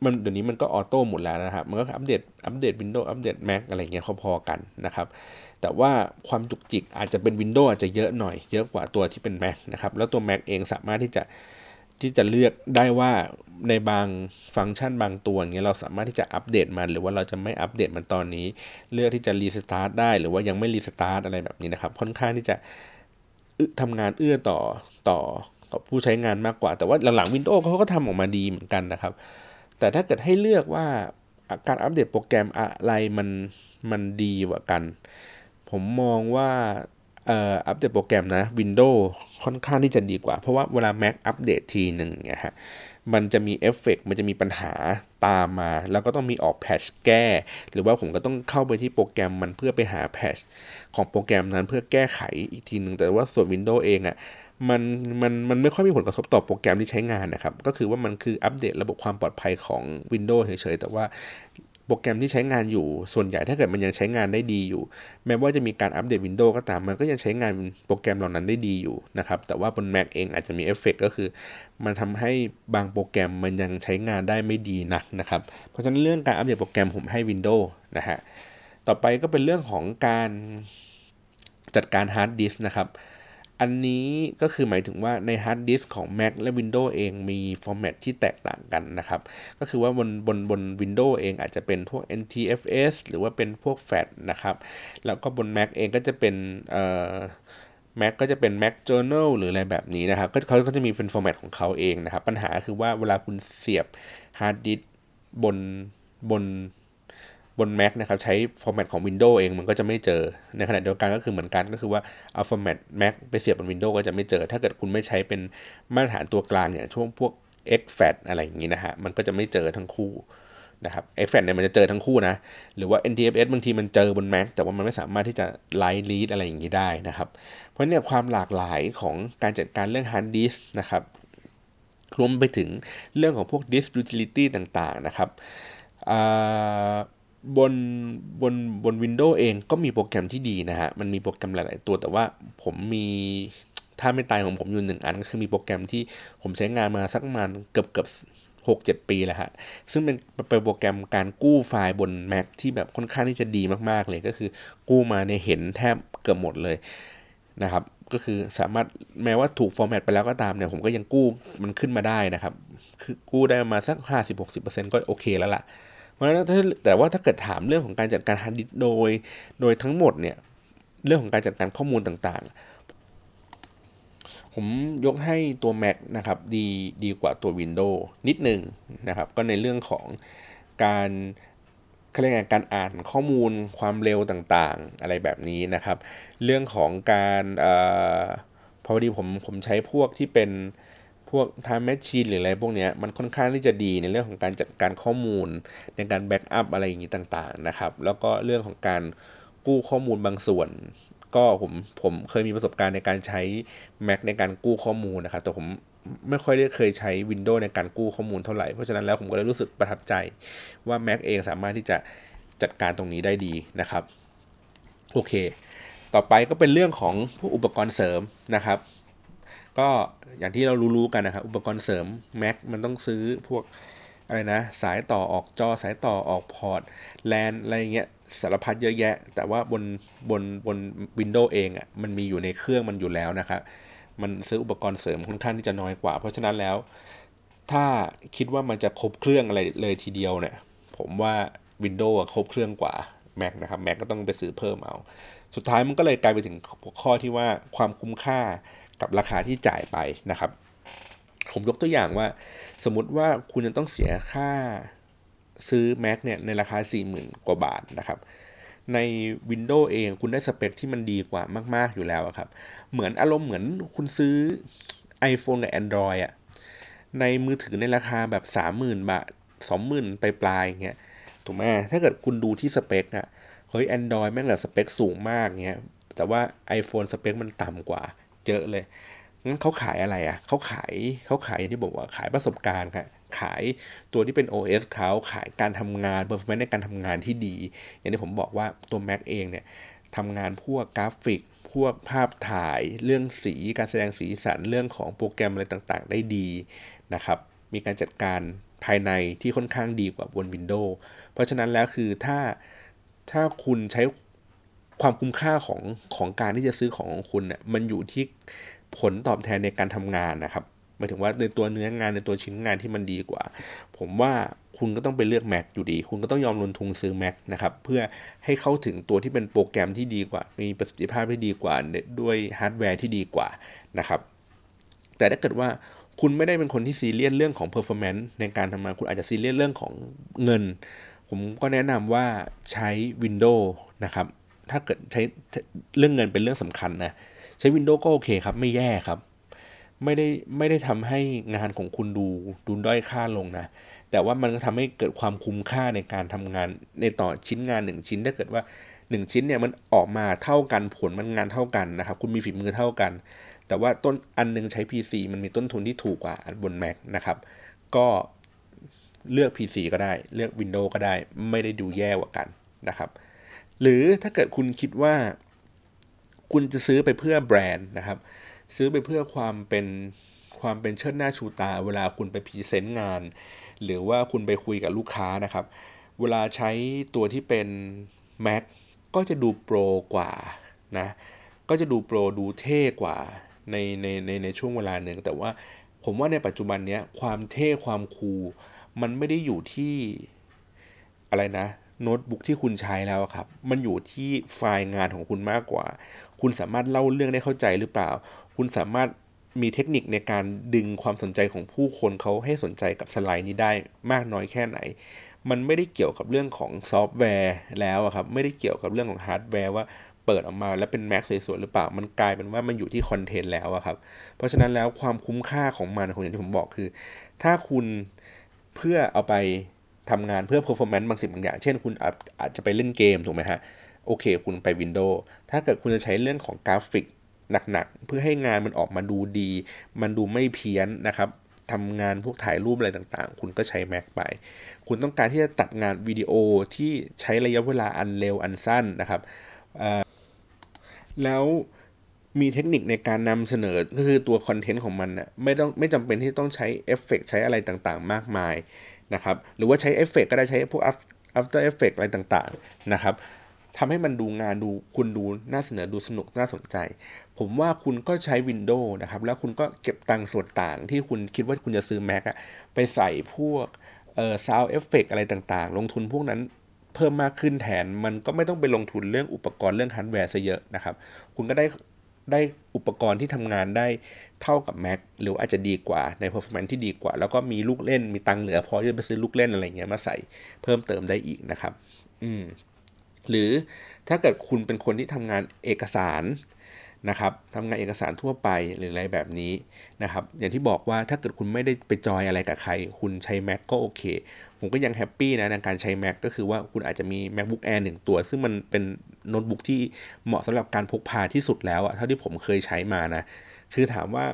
มันเดี๋ยวนี้มันก็ออโต้หมดแล้วนะครับ มันก็อัปเดตอัปเดต Windows อัปเดต Mac อะไรเงี้ยพอๆกันนะครับ แต่ว่าความจุกจิกอาจจะเป็น Windows อาจจะเยอะหน่อยเยอะกว่าตัวที่เป็น Mac นะครับ แล้วตัว Mac เองสามารถที่จะ ที่จะเลือกได้ว่าในบางฟังก์ชันบางตัวเงี้ยเราสามารถที่จะอัปเดตมัน หรือว่าเราจะไม่อัปเดตมันตอนนี้ เลือกที่จะรีสตาร์ทได้หรือว่ายังไม่รีสตาร์ทอะไรแบบนี้นะครับ ค่อนข้างที่จะทำงานเอื้อต่อต่อกับผู้ใช้งานมากกว่า แต่ว่าหลังๆ Windows เขาก็ทำออกมาดีเหมือนกันนะครับ แต่ถ้าเกิดให้เลือกว่าการอัปเดตโปรแกรมอะไรมันมันดีกว่ากัน ผมมองว่า อัปเดตโปรแกรมนะ Windows ค่อนข้างที่จะดีกว่า เพราะว่าเวลา Mac อัปเดตทีหนึ่งเนี่ยฮะมันจะมีเอฟเฟกต์มันจะมีปัญหาตามมา แล้วก็ต้องมีออก patch แก้ หรือว่าผมก็ต้องเข้าไปที่โปรแกรมมันเพื่อไปหา patchของโปรแกรมนั้นเพื่อแก้ไขอีกทีหนึ่งแต่ว่าส่วน Windows เองอะ่ะมันมันมันไม่ค่อยมีผลกระทบต่อโปรแกรมที่ใช้งานนะครับ ก็คือว่ามันคืออัปเดตระบบความปลอดภัยของ Windows เฉยๆ แต่ว่า โปรแกรมที่ใช้งานอยู่ ส่วนใหญ่ถ้าเกิดมันยังใช้งานได้ดีอยู่ แม้ว่าจะมีการอัปเดต Windows ก็ตามมันก็ยังใช้งานโปรแกรมเหล่านั้นได้ดีอยู่นะครับแต่ว่าบน Mac เองอาจจะมีเอฟเฟกต์ก็คือ มันทำให้บางโปรแกรมมันยังใช้งานได้ไม่ดีนักนะครับเพราะฉะนั้นเรื่องการอัปเดตโปรแกรมผมให้ Windows นะฮะต่อไปก็เป็นเรื่องของการจัดการฮาร์ดดิสก์นะครับ อันนี้ก็คือหมายถึงว่าในฮาร์ดดิสก์ของ Mac และ Windows เองมีฟอร์แมตที่แตกต่างกันนะครับ ก็คือว่าบนบนบน Windows เองอาจจะเป็นพวก NTFS หรือว่าเป็นพวก FAT นะครับ แล้วก็บน Mac เองก็จะเป็นเอ่อ Mac ก็จะเป็น Mac Journal หรืออะไรแบบนี้นะครับ ก็เขาก็จะมีเป็นฟอร์แมตของเขาเองนะครับ ปัญหาคือว่าเวลาคุณเสียบฮาร์ดดิสก์บนบน บน Mac นะครับใช้ฟอร์แมตของ Windows เองมันก็จะไม่เจอ ในขณะเดียวกันก็คือเหมือนกันก็คือว่าเอาฟอร์แมต Mac ไปเสียบบน Windows ก็จะไม่เจอ ถ้าเกิดคุณไม่ใช้เป็นมาตรฐานตัวกลางอย่างช่วงพวก x f a t อะไรอย่างนี้นะฮะมันก็จะไม่เจอทั้งคู่นะครับ x f a t เนี่ยมันจะเจอทั้งคู่นะหรือว่า NTFS บางทีมันเจอบน Mac แต่ว่ามันไม่สามารถที่จะ write read อะไรอย่างนี้ได้นะครับ เพราะเนี่ยความหลากหลายของการจัดการเรื่อง hard disk นะครับรวมไปถึงเรื่องของพวก disk utility ต่างๆนะครับ บนบนบน Windows เองก็มีโปรแกรมที่ดีนะฮะ มันมีโปรแกรมหลาย ๆ ตัวแต่ว่าผมมีถ้าไม่ตายของผมอยู่หนึ่งอันก็คือมีโปรแกรมที่ผมใช้งานมาสักประมาณเกือบเกือบ6-7ปีแล้วฮะ ซึ่งเป็นเป็นโปรแกรมการกู้ไฟล์บน Mac ที่แบบค่อนข้างที่จะดีมาก ๆ เลยก็คือกู้มาในเห็นแทบเกือบหมดเลยนะครับ ก็คือสามารถแม้ว่าถูกฟอร์แมตไปแล้วก็ตามเนี่ยผมก็ยังกู้มันขึ้นมาได้นะครับ คือกู้ได้มาสัก 50-60%ก็โอเคแล้วล่ะ เพราะฉะนั้นแต่ว่าถ้าเกิดถามเรื่องของการจัดการฮาร์ดดิสก์โดย โดยทั้งหมดเนี่ยเรื่องของการจัดการข้อมูลต่างๆ ผมยกให้ตัว Mac นะครับดีดีกว่าตัว Windows นิดนึงนะครับ ก็ในเรื่องของการเรียกไงการอ่านข้อมูลความเร็วต่างๆ อะไรแบบนี้นะครับ เรื่องของการอพอดีผมผมใช้พวกที่เป็น พวก time machine หรืออะไรพวกนี้มันค่อนข้างที่จะดีในเรื่องของการจัดการข้อมูล ในการแบ็กอัพอะไรอย่างนี้ต่างๆนะครับแล้วก็เรื่องของการกู้ข้อมูลบางส่วน ก็ผมผมเคยมีประสบการณ์ในการใช้ Mac ในการกู้ข้อมูลนะครับแต่ผมไม่ค่อยได้เคยใช้ Windows ในการกู้ข้อมูลเท่าไหร่ เพราะฉะนั้นแล้วผมก็เลยรู้สึกประทับใจว่า Mac เองสามารถที่จะจัดการตรงนี้ได้ดีนะครับโอเค ต่อไปก็เป็นเรื่องของพวกอุปกรณ์เสริมนะครับ ก็อย่างที่เรารู้ๆกันนะครับ อุปกรณ์เสริม Mac มันต้องซื้อพวกอะไรนะ สายต่อออกจอสายต่อออกพอร์ตแลนอะไรเงี้ยสารพัดเยอะแยะ แต่ว่าบนบนบน Windows เองอะ่ะมันมีอยู่ในเครื่องมันอยู่แล้วนะครับมันซื้ออุปกรณ์เสริมค่อนข้างที่จะน้อยกว่า เพราะฉะนั้นแล้ว ถ้าคิดว่ามันจะครบเครื่องอะไรเลยทีเดียวเนี่ย ผมว่า Windows ครบเครื่องกว่า Mac นะครับ Mac ก็ต้องไปซื้อเพิ่มเอา สุดท้ายมันก็เลยกลายไปถึงข้อที่ว่าความคุ้มค่า กับราคาที่จ่ายไปนะครับ ผมยกตัวอย่างว่า สมมติว่าคุณจะต้องเสียค่าซื้อ Mac เนี่ยในราคา 40,000 กว่าบาทนะครับ ใน Windows เองคุณได้สเปคที่มันดีกว่ามาก ๆ อยู่แล้วครับ เหมือนอารมณ์เหมือนคุณซื้อ iPhone กับ Android อะในมือถือในราคาแบบ 30,000 บาท 20,000 ไปปลายเงี้ยถูกไหมถ้าเกิดคุณดูที่สเปคอะเฮ้ย Android แม่งแบบสเปคสูงมากเงี้ยแต่ว่า iPhone สเปคมันต่ำกว่า เยอะเลยงั้นเขาขายอะไรอะ่ะเขาขายเขาขายอย่างที่บอกว่าขายประสบการณ์ครับขายตัวที่เป็น OS เขาขายการทำงาน performance ในการทำงานที่ดี อย่างที่ผมบอกว่าตัว Mac เองเนี่ยทำงานพวกกราฟิก พวกภาพถ่าย เรื่องสีการแสดงสีสันเรื่องของโปรแกรมอะไรต่างๆ ได้ดีนะครับ มีการจัดการภายในที่ค่อนข้างดีกว่าบน Windows เพราะฉะนั้นแล้วคือถ้าถ้าคุณใช้ ความคุ้มค่าของของการที่จะซื้อของของคุณเนี่ยมันอยู่ที่ผลตอบแทนในการทำงานนะครับหมายถึงว่าในตัวเนื้องานในตัวชิ้นงานที่มันดีกว่า ผมว่าคุณก็ต้องไปเลือก Mac อยู่ดี คุณก็ต้องยอมลงทุนซื้อ Mac นะครับเพื่อให้เข้าถึงตัวที่เป็นโปรแกรมที่ดีกว่า มีประสิทธิภาพที่ดีกว่าด้วยฮาร์ดแวร์ที่ดีกว่านะครับแต่ถ้าเกิดว่าคุณไม่ได้เป็นคนที่ซีเรียสเรื่องของ performance ในการทำงานคุณอาจจะซีเรียสเรื่องของเงิน ผมก็แนะนำว่าใช้ Windows นะครับ ถ้าเกิดใช้เรื่องเงินเป็นเรื่องสำคัญนะใช้ Windows ก็โอเคครับ ไม่แย่ครับ ไม่ได้ไม่ได้ทำให้งานของคุณดูดูด้อยค่าลงนะ แต่ว่ามันก็ทำให้เกิดความคุ้มค่าในการทำงานในต่อชิ้นงานหนึ่งชิ้นถ้าเกิดว่า1ชิ้นเนี่ยมันออกมาเท่ากันผลมันงานเท่ากันนะครับ คุณมีฝีมือเท่ากัน แต่ว่าต้นอันนึงใช้ PC มันมีต้นทุนที่ถูกกว่าอันบน Mac นะครับ ก็เลือก PC ก็ได้ เลือก Windows ก็ได้ ไม่ได้ดูแย่กว่ากันนะครับ หรือถ้าเกิดคุณคิดว่า คุณจะซื้อไปเพื่อแบรนด์นะครับ ซื้อไปเพื่อความเป็นความเป็นเชิดหน้าชูตา เวลาคุณไปพรีเซนต์งาน หรือว่าคุณไปคุยกับลูกค้านะครับ เวลาใช้ตัวที่เป็น Mac ก็จะดูโปรกว่านะก็จะดูโปรดูเท่กว่าในในในในช่วงเวลาหนึ่ง แต่ว่าผมว่าในปัจจุบันนี้ความเท่ความคูลมันไม่ได้อยู่ที่อะไรนะ โน้ตบุ๊กที่คุณใช้แล้วครับ มันอยู่ที่ไฟล์งานของคุณมากกว่า คุณสามารถเล่าเรื่องได้เข้าใจหรือเปล่า คุณสามารถมีเทคนิคในการดึงความสนใจของผู้คนเขาให้สนใจกับสไลด์นี้ได้มากน้อยแค่ไหน มันไม่ได้เกี่ยวกับเรื่องของซอฟต์แวร์แล้วครับ ไม่ได้เกี่ยวกับเรื่องของฮาร์ดแวร์ว่าเปิดออกมาแล้วเป็น Mac สวยๆหรือเปล่า มันกลายเป็นว่ามันอยู่ที่คอนเทนต์แล้วครับ เพราะฉะนั้นแล้วความคุ้มค่าของมันของอย่างที่ผมบอกคือ ถ้าคุณเพื่อเอาไป ทำงานเพื่อ performance บางสิ่งบางอย่าง เช่นคุณอาจจะไปเล่นเกมถูกไหมฮะ โอเค คุณไป Windows ถ้าเกิดคุณจะใช้เรื่องของกราฟิกหนักๆ เพื่อให้งานมันออกมาดูดี มันดูไม่เพี้ยนนะครับทำงานพวกถ่ายรูปอะไรต่างๆ คุณก็ใช้ Mac ไป คุณต้องการที่จะตัดงานวิดีโอที่ใช้ระยะเวลาอันเร็วอันสั้นนะครับแล้วมีเทคนิคในการนำเสนอก็คือตัวคอนเทนต์ของมันนะไม่ต้องไม่จำเป็นที่ต้องใช้เอฟเฟกต์ใช้อะไรต่างๆ มากมาย นะครับหรือว่าใช้เอฟเฟกต์ก็ได้ใช้พวก After Effect อะไรต่างๆนะครับทำให้มันดูงานดูคุณดูน่าเสนอดูสนุกน่าสนใจ ผมว่าคุณก็ใช้ Windows นะครับ แล้วคุณก็เก็บตังค์ส่วนต่างที่คุณคิดว่าคุณจะซื้อ Mac อะไปใส่พวกเอ่อ Sound Effect อะไรต่างๆ ลงทุนพวกนั้นเพิ่มมากขึ้นแทน มันก็ไม่ต้องไปลงทุนเรื่องอุปกรณ์เรื่องฮาร์ดแวร์ซะเยอะนะครับ คุณก็ได้ ได้อุปกรณ์ที่ทำงานได้เท่ากับ Mac หรืออาจจะดีกว่าใน performance ที่ดีกว่า แล้วก็มีลูกเล่นมีตังเหลือพอที่จะไปซื้อลูกเล่นอะไรเงี้ยมาใส่เพิ่มเติมได้อีกนะครับ อืมหรือถ้าเกิดคุณเป็นคนที่ทำงานเอกสาร นะครับทำงานเอกสารทั่วไปหรืออะไรแบบนี้นะครับอย่างที่บอกว่าถ้าเกิดคุณไม่ได้ไปจอยอะไรกับใคร คุณใช้ Mac ก็โอเค ผมก็ยังแฮปปี้นะในการใช้ Mac ก็คือว่าคุณอาจจะมี MacBook Air 1 ตัว ซึ่งมันเป็นโน้ตบุ๊กที่เหมาะสำหรับการพกพาที่สุดแล้วอะเท่าที่ผมเคยใช้มานะ คือถามว่า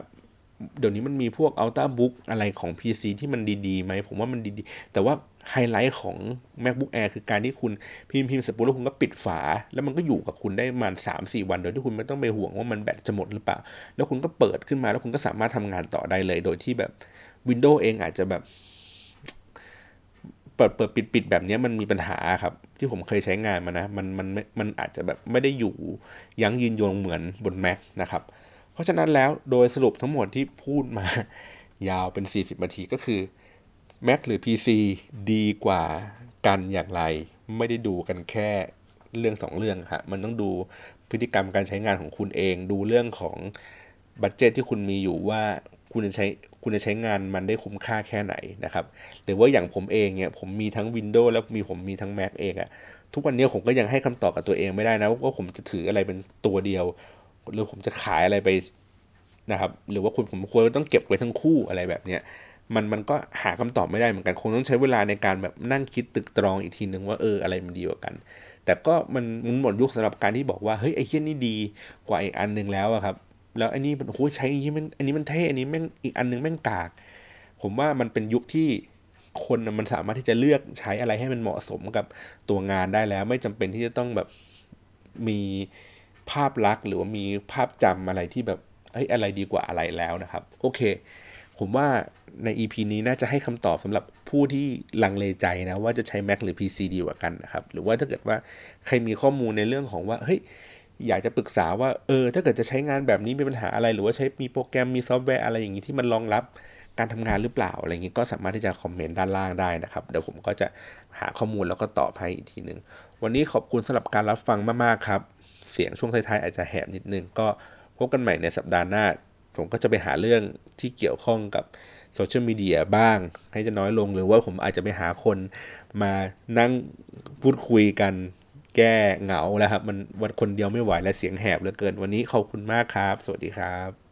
เดี๋ยวนี้มันมีพวก Ultrabook อะไรของ PC ที่มันดีๆไหมผมว่ามันดีๆ แต่ว่า ไฮไลท์ของ MacBook Air คือการที่คุณพิมพ์พิมพ์เสร็จปุ๊บแล้วคุณก็ปิดฝา แล้วมันก็อยู่กับคุณได้ประมาณ3-4 วัน โดยที่คุณไม่ต้องไปห่วงว่ามันแบตจะหมดหรือเปล่า แล้วคุณก็เปิดขึ้นมาแล้วคุณก็สามารถทำงานต่อได้เลย โดยที่แบบ Windows เองอาจจะแบบ เปิดเปิดปิดปิดแบบนี้มันมีปัญหาครับ ที่ผมเคยใช้งานมานะ มันมันมันอาจจะแบบไม่ได้อยู่ยั้งยืนยงเหมือนบน Mac นะครับ เพราะฉะนั้นแล้วโดยสรุปทั้งหมดที่พูดมา ยาวเป็น 40นาทีก็คือ Mac หรือ PC ดีกว่ากันอย่างไร ไม่ได้ดูกันแค่เรื่องสองเรื่องครับมันต้องดูพฤติกรรมการใช้งานของคุณเอง ดูเรื่องของบัตเจตที่คุณมีอยู่ว่าคุณจะใช้คุณจะใช้งานมันได้คุ้มค่าแค่ไหนนะครับ หรือว่าอย่างผมเองเนี่ยผมมีทั้ง Windows แล้วมีผมมีทั้ง Mac เองอะทุกวันนี้ผมก็ยังให้คำตอบกับตัวเองไม่ได้นะว่าผมจะถืออะไรเป็นตัวเดียว หรือผมจะขายอะไรไปนะครับ หรือว่าคุณผมควรต้องเก็บไว้ทั้งคู่อะไรแบบเนี้ย มันมันก็หาคำตอบไม่ได้เหมือนกัน คงต้องใช้เวลาในการแบบนั่งคิดตึกตรองอีกทีหนึ่งว่าเอออะไรมันดีกว่ากัน แต่ก็มันมันหมดยุคสำหรับการที่บอกว่าเฮ้ยไอ้เฮี้ยนี่ดีกว่าอีกอันหนึ่งแล้วอะครับ แล้วอันนี้มันโอ้ใช้อันนี้มันอันนี้มันเท่อันนี้แม่งอีกอันหนึ่งแม่งกาก ผมว่ามันเป็นยุคที่คนมันสามารถที่จะเลือกใช้อะไรให้มันเหมาะสมกับตัวงานได้แล้ว ไม่จำเป็นที่จะต้องแบบมีภาพลักษณ์หรือว่ามีภาพจำอะไรที่แบบเฮ้ยอะไรดีกว่าอะไรแล้วนะครับ โอเค ผมว่าใน EP นี้น่าจะให้คำตอบสำหรับผู้ที่ลังเลใจนะ ว่าจะใช้ Mac หรือ PC ดีกว่ากันนะครับ หรือว่าถ้าเกิดว่าใครมีข้อมูลในเรื่องของว่าเฮ้ยอยากจะปรึกษาว่าเออถ้าเกิดจะใช้งานแบบนี้มีปัญหาอะไร หรือว่าใช้มีโปรแกรมมีซอฟต์แวร์อะไรอย่างนี้ที่มันรองรับการทำงานหรือเปล่าอะไรอย่างนี้ก็สามารถที่จะคอมเมนต์ด้านล่างได้นะครับ เดี๋ยวผมก็จะหาข้อมูลแล้วก็ตอบให้อีกทีหนึ่งวันนี้ขอบคุณสำหรับการรับฟังมาก ๆ ครับ เสียงช่วงท้ายๆอาจจะแหบนิดนึงก็พบกันใหม่ในสัปดาห์หน้า ผมก็จะไปหาเรื่องที่เกี่ยวข้องกับโซเชียลมีเดียบ้าง ให้จะน้อยลงหรือว่าผมอาจจะไปหาคนมานั่งพูดคุยกันแก้เหงาแล้วครับ มันวันคนเดียวไม่ไหวและเสียงแหบเหลือเกิน วันนี้ขอบคุณมากครับ สวัสดีครับ